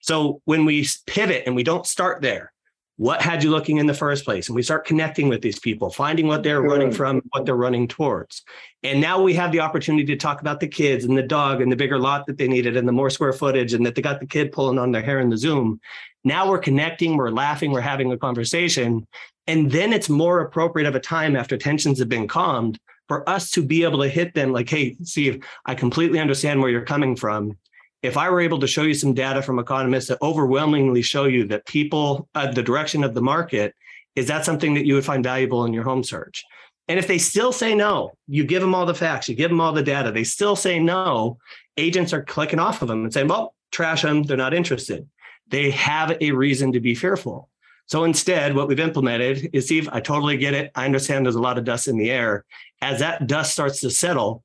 So when we pivot and we don't start there, what had you looking in the first place? And we start connecting with these people, finding what they're running from, what they're running towards. And now we have the opportunity to talk about the kids and the dog and the bigger lot that they needed and the more square footage and that they got the kid pulling on their hair in the Zoom. Now we're connecting, we're laughing, we're having a conversation. And then it's more appropriate of a time after tensions have been calmed for us to be able to hit them like, hey, Steve, I completely understand where you're coming from. If I were able to show you some data from economists that overwhelmingly show you that people, uh, the direction of the market, is that something that you would find valuable in your home search? And if they still say no, you give them all the facts, you give them all the data, they still say no, agents are clicking off of them and saying, well, trash them, they're not interested. They have a reason to be fearful. So instead, what we've implemented is Steve, I totally get it. I understand there's a lot of dust in the air. As that dust starts to settle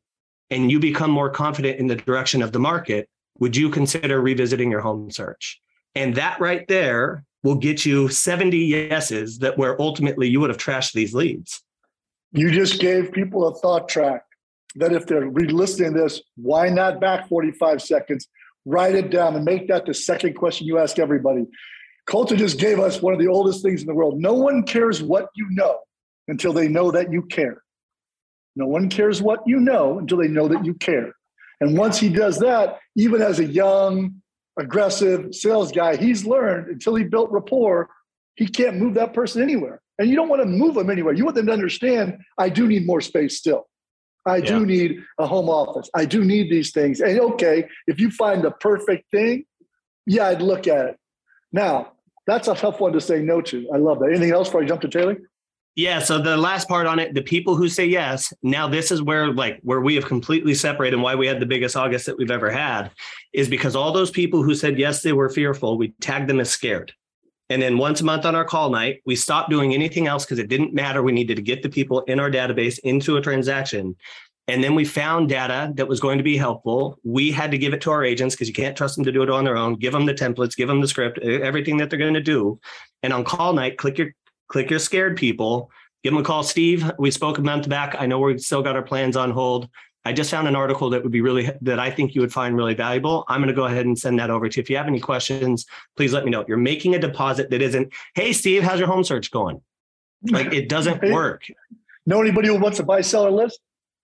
and you become more confident in the direction of the market, would you consider revisiting your home search? And that right there will get you 70 yeses that where ultimately you would have trashed these leads. You just gave people a thought track that if they're re-listening this, why not back 45 seconds? Write it down and make that the second question you ask everybody. Colton just gave us one of the oldest things in the world. No one cares what you know until they know that you care. No one cares what you know until they know that you care. And once he does that, even as a young, aggressive sales guy, he's learned until he built rapport, he can't move that person anywhere. And you don't want to move them anywhere. You want them to understand, I do need more space still. I yeah. do need a home office. I do need these things. And okay, if you find the perfect thing, yeah, I'd look at it. Now, that's a tough one to say no to. I love that. Anything else before I jump to Taylor? Yeah. So the last part on it, the people who say yes, now this is where like where we have completely separated and why we had the biggest August that we've ever had is because all those people who said yes, they were fearful, we tagged them as scared. And then once a month on our call night, we stopped doing anything else because it didn't matter. We needed to get the people in our database into a transaction. And then we found data that was going to be helpful. We had to give it to our agents because you can't trust them to do it on their own. Give them the templates, give them the script, everything that they're going to do. And on call night, click your click your scared people, give them a call. Steve, we spoke a month back. I know we've still got our plans on hold. I just found an article that would be really that I think you would find really valuable. I'm going to go ahead and send that over to you. If you have any questions, please let me know. You're making a deposit that isn't, hey Steve, how's your home search going? Like it doesn't work. Know anybody who wants to buy seller list?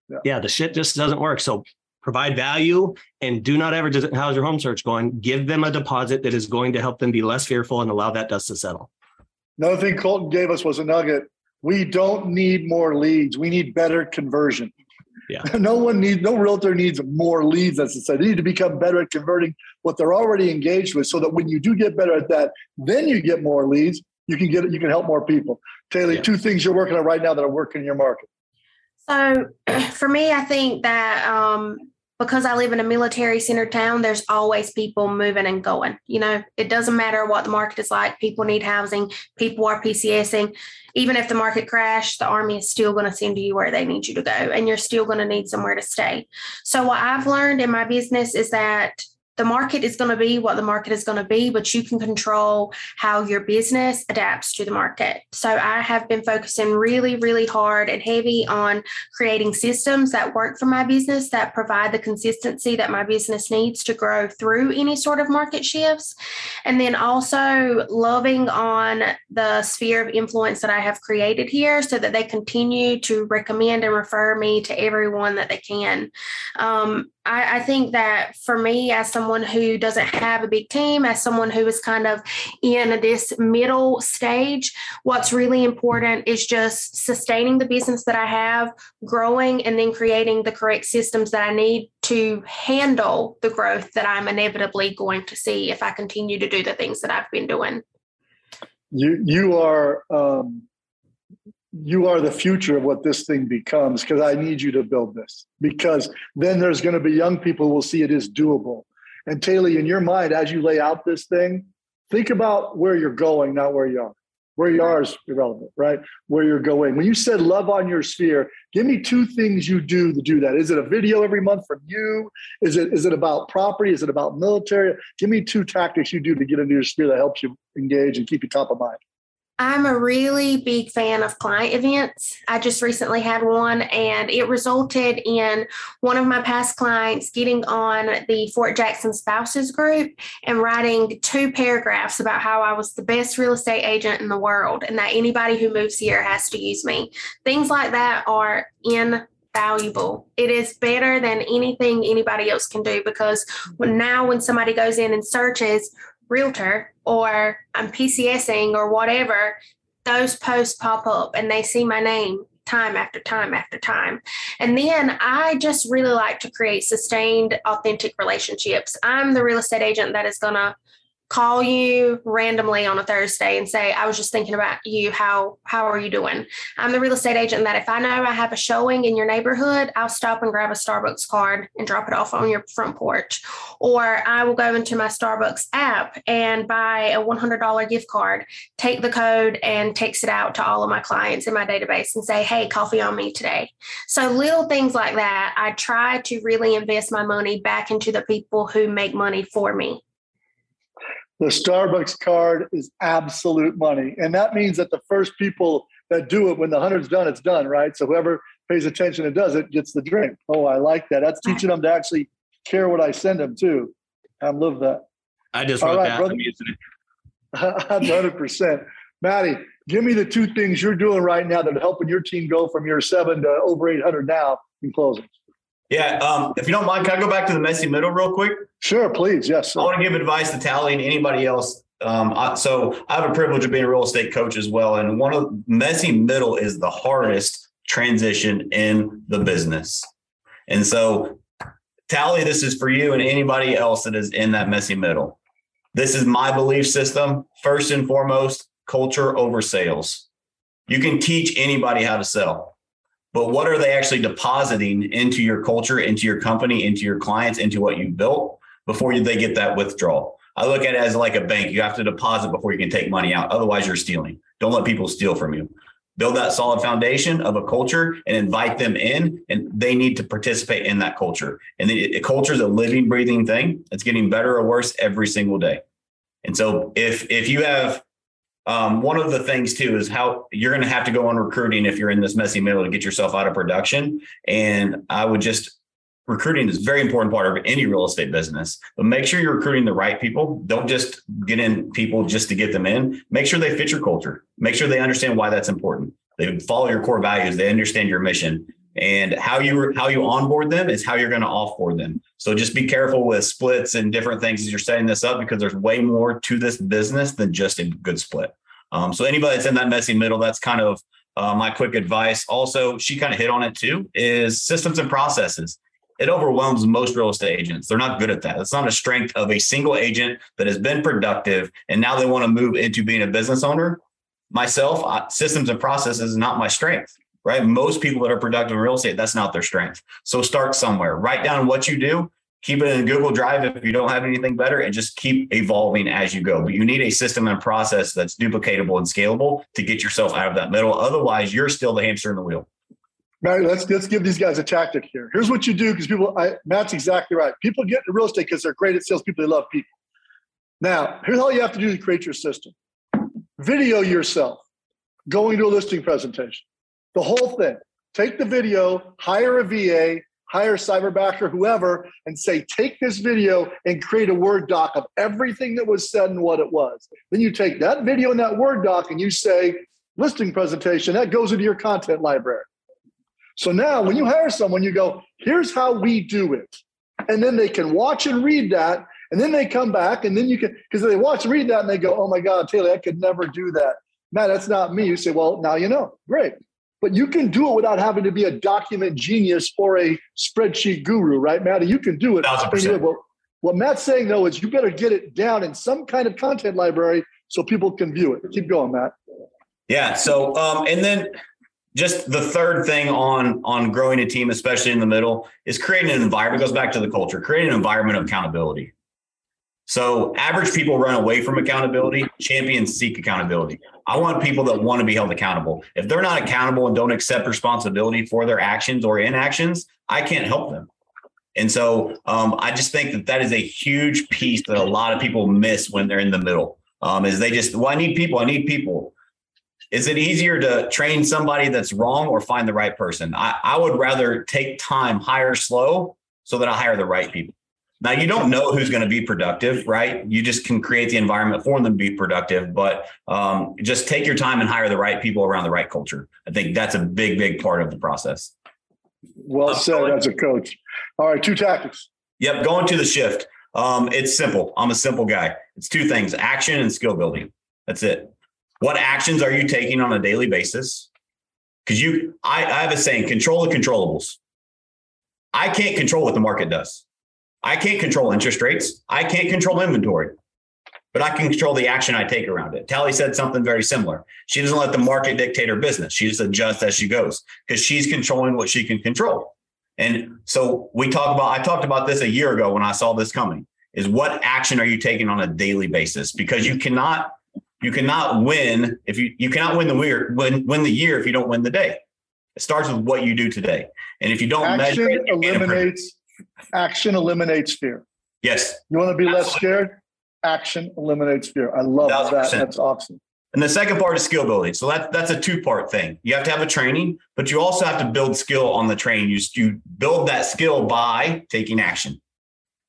Yeah. yeah, the shit just doesn't work. So provide value and do not ever just how's your home search going? Give them a deposit that is going to help them be less fearful and allow that dust to settle. Another thing Colton gave us was a nugget. We don't need more leads. We need better conversion. Yeah. No one needs, no realtor needs more leads, as I said. They need to become better at converting what they're already engaged with so that when you do get better at that, then you get more leads. You can get you can help more people. Taylor, yeah. two things you're working on right now that are working in your market. So for me, I think that um, because I live in a military center town, there's always people moving and going. You know, it doesn't matter what the market is like. People need housing. People are PCSing. Even if the market crashed, the army is still going to send you where they need you to go, and you're still going to need somewhere to stay. So what I've learned in my business is that the market is going to be what the market is going to be, but you can control how your business adapts to the market. So I have been focusing really, really hard and heavy on creating systems that work for my business that provide the consistency that my business needs to grow through any sort of market shifts. And then also loving on the sphere of influence that I have created here so that they continue to recommend and refer me to everyone that they can. Um, I, I, think that for me, as someone who doesn't have a big team, as someone who is kind of in this middle stage, what's really important is just sustaining the business that I have, growing, and then creating the correct systems that I need to handle the growth that I'm inevitably going to see if I continue to do the things that I've been doing. You you are um, you are the future of what this thing becomes because I need you to build this because then there's going to be young people who will see it is doable. And Taylor, in your mind, as you lay out this thing, think about where you're going, not where you are. Where you are is irrelevant, right? Where you're going. When you said love on your sphere, give me two things you do to do that. Is it a video every month from you? Is it is it about property? Is it about military? Give me two tactics you do to get into your sphere that helps you engage and keep you top of mind. I'm a really big fan of client events. I just recently had one and it resulted in one of my past clients getting on the Fort Jackson spouses group and writing two paragraphs about how I was the best real estate agent in the world and that anybody who moves here has to use me. Things like that are invaluable. It is better than anything anybody else can do because now when somebody goes in and searches realtor or I'm PCSing or whatever, those posts pop up and they see my name time after time after time. And then I just really like to create sustained, authentic relationships. I'm the real estate agent that is going to call you randomly on a Thursday and say, I was just thinking about you. How how are you doing? I'm the real estate agent that if I know I have a showing in your neighborhood, I'll stop and grab a Starbucks card and drop it off on your front porch. Or I will go into my Starbucks app and buy a $100 gift card, take the code and text it out to all of my clients in my database and say, hey, coffee on me today. So little things like that, I try to really invest my money back into the people who make money for me the Starbucks card is absolute money. And that means that the first people that do it, when the hundred's done, it's done, right? So whoever pays attention and does it gets the drink. Oh, I like that. That's teaching them to actually care what I send them too. I love that. I just wrote right, that. Brother. I'm 100%. Maddie, give me the two things you're doing right now that are helping your team go from your seven to over 800 now in closing. Yeah. Um, if you don't mind, can I go back to the messy middle real quick? Sure, please. Yes. Sir. I want to give advice to Tally and anybody else. Um, I, so I have a privilege of being a real estate coach as well. And one of messy middle is the hardest transition in the business. And so, Tally, this is for you and anybody else that is in that messy middle. This is my belief system. First and foremost, culture over sales. You can teach anybody how to sell, but what are they actually depositing into your culture, into your company, into your clients, into what you built before they get that withdrawal? I look at it as like a bank. You have to deposit before you can take money out. Otherwise, you're stealing. Don't let people steal from you. Build that solid foundation of a culture and invite them in, and they need to participate in that culture. And the, culture is a living, breathing thing. It's getting better or worse every single day. And so, if if you have um, one of the things too is how you're going to have to go on recruiting if you're in this messy middle to get yourself out of production. And I would just recruiting is a very important part of any real estate business but make sure you're recruiting the right people. Don't just get in people just to get them in. Make sure they fit your culture. Make sure they understand why that's important. They follow your core values. They understand your mission and how you how you onboard them is how you're going to offboard them so just be careful with splits and different things as you're setting this up because there's way more to this business than just a good split um, so anybody that's in that messy middle that's kind of uh, my quick advice also she kind of hit on it too is systems and processes it overwhelms most real estate agents. They're not good at that. It's not a strength of a single agent that has been productive and now they want to move into being a business owner. Myself, systems and processes is not my strength, right? Most people that are productive in real estate, that's not their strength. So start somewhere. Write down what you do. Keep it in Google Drive if you don't have anything better, and just keep evolving as you go. But you need a system and process that's duplicatable and scalable to get yourself out of that middle. Otherwise, you're still the hamster in the wheel. Matt, let's let's give these guys a tactic here. Here's what you do because people, I, Matt's exactly right. People get into real estate because they're great at sales. People They love people. Now, here's all you have to do to create your system: video yourself going to a listing presentation, the whole thing. Take the video, hire a VA, hire Cyberbacker, whoever, and say, take this video and create a Word doc of everything that was said and what it was. Then you take that video and that Word doc and you say, listing presentation, that goes into your content library. So now when you hire someone, you go, here's how we do it. And then they can watch and read that. And then they come back and then you can, because they watch and read that and they go, oh my God, Taylor, I could never do that. Matt, that's not me. You say, well, now you know. Great. But you can do it without having to be a document genius or a spreadsheet guru, right, Matt? You can do it. Well, what Matt's saying, though, is you better get it down in some kind of content library so people can view it. Keep going, Matt. Yeah. So, um, and then just the third thing on on growing a team especially in the middle is creating an environment it goes back to the culture creating an environment of accountability so average people run away from accountability champions seek accountability i want people that want to be held accountable if they're not accountable and don't accept responsibility for their actions or inactions i can't help them and so um, i just think that that is a huge piece that a lot of people miss when they're in the middle um, is they just well i need people i need people is it easier to train somebody that's wrong or find the right person? I, I would rather take time, hire slow so that I hire the right people. Now, you don't know who's going to be productive, right? You just can create the environment for them to be productive, but um, just take your time and hire the right people around the right culture. I think that's a big, big part of the process. Well said as a coach. All right, two tactics. Yep, going to the shift. Um, it's simple. I'm a simple guy. It's two things action and skill building. That's it. What actions are you taking on a daily basis? Because you, I, I have a saying, control the controllables. I can't control what the market does. I can't control interest rates. I can't control inventory, but I can control the action I take around it. Tally said something very similar. She doesn't let the market dictate her business. She just adjusts as she goes because she's controlling what she can control. And so we talk about, I talked about this a year ago when I saw this coming is what action are you taking on a daily basis? Because you cannot you cannot win if you you cannot win the year win win the year if you don't win the day. It starts with what you do today, and if you don't action measure it, eliminates action eliminates fear. Yes, you want to be Absolutely. less scared. Action eliminates fear. I love 1, that. That's awesome. And the second part is skill building. So that, that's a two part thing. You have to have a training, but you also have to build skill on the training. You, you build that skill by taking action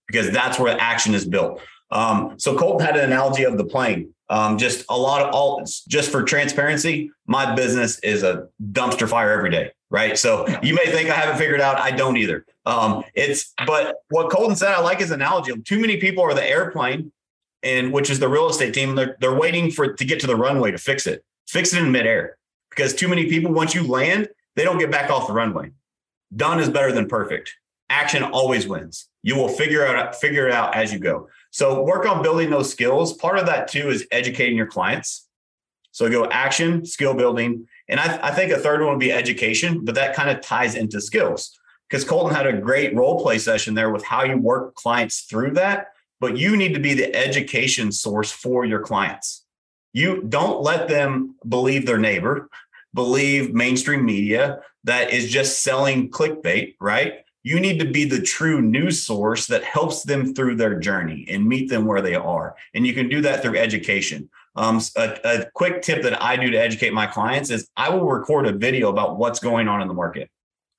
because that's where action is built. Um, so Colton had an analogy of the plane. Um, just a lot of all just for transparency, my business is a dumpster fire every day. Right. So you may think I haven't figured out. I don't either. Um, it's but what Colton said, I like his analogy. Too many people are the airplane, and which is the real estate team. They're they're waiting for to get to the runway to fix it. Fix it in midair. Because too many people, once you land, they don't get back off the runway. Done is better than perfect. Action always wins. You will figure out figure it out as you go. So work on building those skills. Part of that too is educating your clients. So go action, skill building, and I, I think a third one would be education, but that kind of ties into skills because Colton had a great role play session there with how you work clients through that. But you need to be the education source for your clients. You don't let them believe their neighbor, believe mainstream media that is just selling clickbait, right? You need to be the true news source that helps them through their journey and meet them where they are. And you can do that through education. Um, a, a quick tip that I do to educate my clients is I will record a video about what's going on in the market.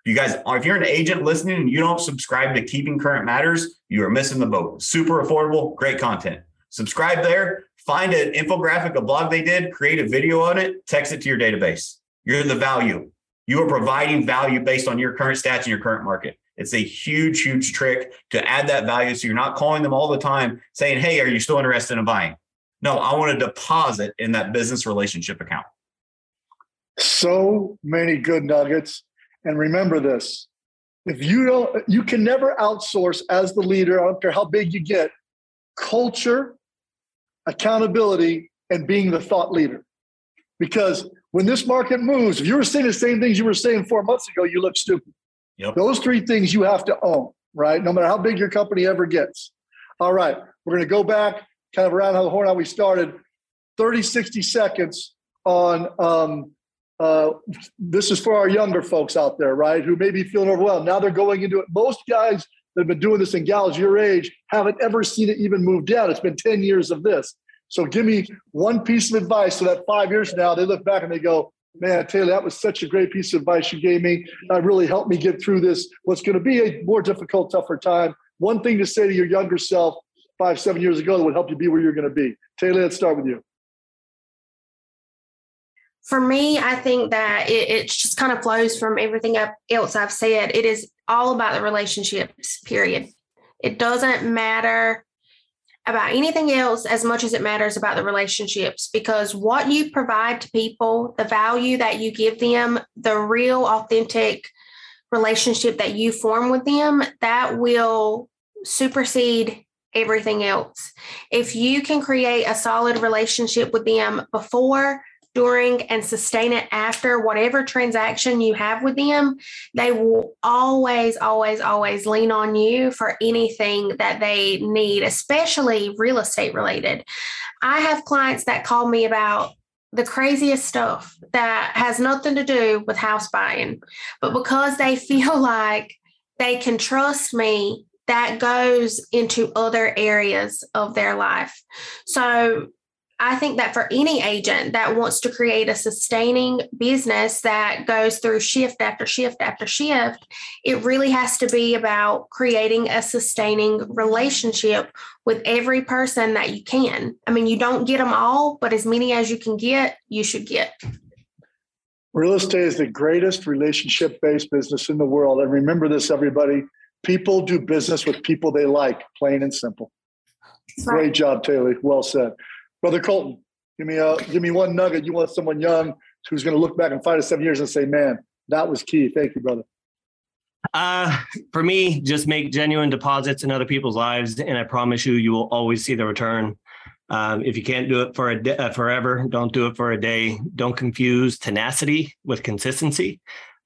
You guys, if you're an agent listening and you don't subscribe to Keeping Current Matters, you are missing the boat. Super affordable, great content. Subscribe there, find an infographic, a blog they did, create a video on it, text it to your database. You're the value. You are providing value based on your current stats and your current market. It's a huge, huge trick to add that value. So you're not calling them all the time saying, Hey, are you still interested in buying? No, I want to deposit in that business relationship account. So many good nuggets. And remember this if you don't, you can never outsource as the leader, I don't care how big you get, culture, accountability, and being the thought leader. Because when this market moves, if you were saying the same things you were saying four months ago, you look stupid. Yep. Those three things you have to own, right? No matter how big your company ever gets. All right, we're going to go back kind of around how the horn how we started 30 60 seconds on um, uh, this is for our younger folks out there right who may be feeling overwhelmed. Now they're going into it. Most guys that have been doing this in gals your age haven't ever seen it even move down it's been 10 years of this. So give me one piece of advice so that five years now. They look back and they go man taylor that was such a great piece of advice you gave me. That really helped me get through this. What's going to be a more difficult tougher time one thing to say to your younger self five, seven years ago that would help you be where you're going to be? Taylor, let's start with you. For me, I think that it, it just kind of flows from everything else I've said. It is all about the relationships, period. It doesn't matter about anything else as much as it matters about the relationships because what you provide to people, the value that you give them, the real authentic relationship that you form with them, that will supersede everything else. If you can create a solid relationship with them before, during, and sustain it after whatever transaction you have with them, they will always, always, always lean on you for anything that they need, especially real estate related. I have clients that call me about the craziest stuff that has nothing to do with house buying, but because they feel like they can trust me that goes into other areas of their life. So I think that for any agent that wants to create a sustaining business that goes through shift after shift after shift, it really has to be about creating a sustaining relationship with every person that you can. I mean, you don't get them all, but as many as you can get, you should get. Real estate is the greatest relationship based business in the world. And remember this, everybody People do business with people they like, plain and simple. Right. Great job, Taylor. Well said. Brother Colton, give me a give me one nugget. You want someone young who's going to look back in five to seven years and say, man, that was key. Thank you, brother. Uh, for me, just make genuine deposits in other people's lives, and I promise you, you will always see the return. Um, if you can't do it for a day, uh, forever, don't do it for a day. Don't confuse tenacity with consistency.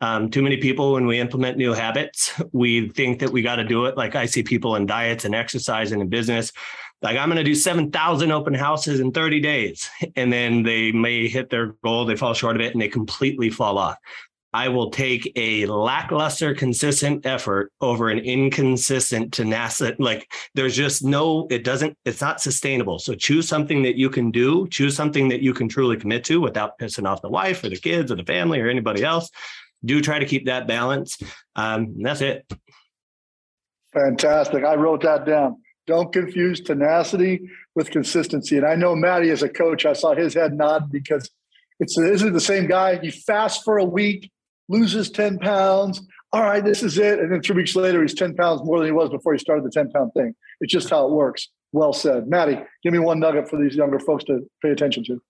Um, too many people, when we implement new habits, we think that we got to do it. Like I see people in diets and exercise and in business, like I'm going to do 7,000 open houses in 30 days. And then they may hit their goal, they fall short of it, and they completely fall off. I will take a lackluster, consistent effort over an inconsistent tenacity. Like there's just no, it doesn't, it's not sustainable. So choose something that you can do, choose something that you can truly commit to without pissing off the wife or the kids or the family or anybody else do try to keep that balance. Um, that's it. Fantastic. I wrote that down. Don't confuse tenacity with consistency. And I know Matty as a coach, I saw his head nod because it's isn't the same guy? He fasts for a week, loses 10 pounds. All right, this is it. And then three weeks later, he's 10 pounds more than he was before he started the 10 pound thing. It's just how it works. Well said. Matty, give me one nugget for these younger folks to pay attention to.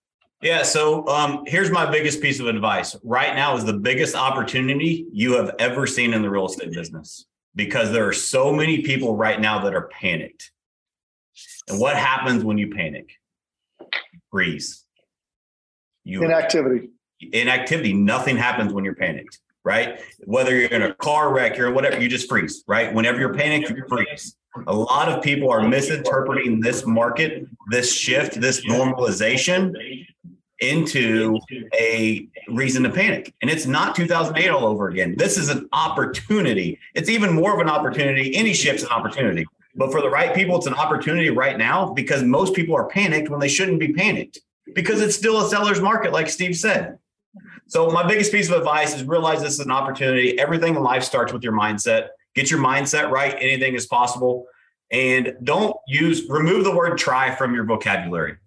Yeah. So um, here's my biggest piece of advice. Right now is the biggest opportunity you have ever seen in the real estate business because there are so many people right now that are panicked. And what happens when you panic? Freeze. You inactivity. Inactivity. Nothing happens when you're panicked, right? Whether you're in a car wreck, you're whatever, you just freeze, right? Whenever you're panicked, you freeze. A lot of people are misinterpreting this market, this shift, this normalization into a reason to panic. And it's not 2008 all over again. This is an opportunity. It's even more of an opportunity. Any shift's an opportunity. But for the right people, it's an opportunity right now because most people are panicked when they shouldn't be panicked because it's still a seller's market, like Steve said. So, my biggest piece of advice is realize this is an opportunity. Everything in life starts with your mindset. Get your mindset right. Anything is possible. And don't use, remove the word try from your vocabulary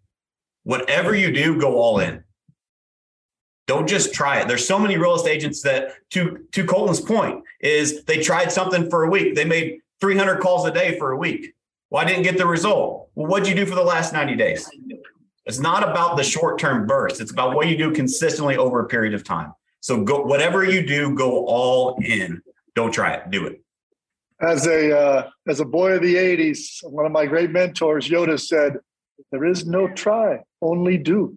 whatever you do, go all in. Don't just try it. There's so many real estate agents that, to to Colton's point, is they tried something for a week. They made 300 calls a day for a week. Well, I didn't get the result. Well, what'd you do for the last 90 days? It's not about the short term burst. It's about what you do consistently over a period of time. So go whatever you do, go all in. Don't try it. Do it. As a uh, as a boy of the '80s, one of my great mentors, Yoda said, "There is no try only do.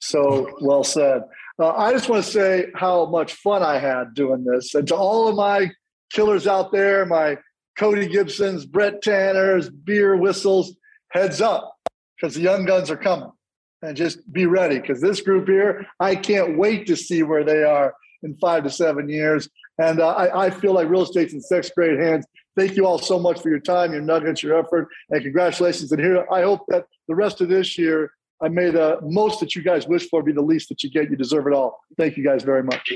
So well said. Uh, I just want to say how much fun I had doing this. And to all of my killers out there, my Cody Gibsons, Brett Tanners, beer whistles, heads up, because the young guns are coming. And just be ready, because this group here, I can't wait to see where they are in five to seven years. And uh, I, I feel like real estate's in sixth grade hands. Thank you all so much for your time, your nuggets, your effort, and congratulations. And here, I hope that the rest of this year I may the most that you guys wish for be the least that you get. You deserve it all. Thank you guys very much.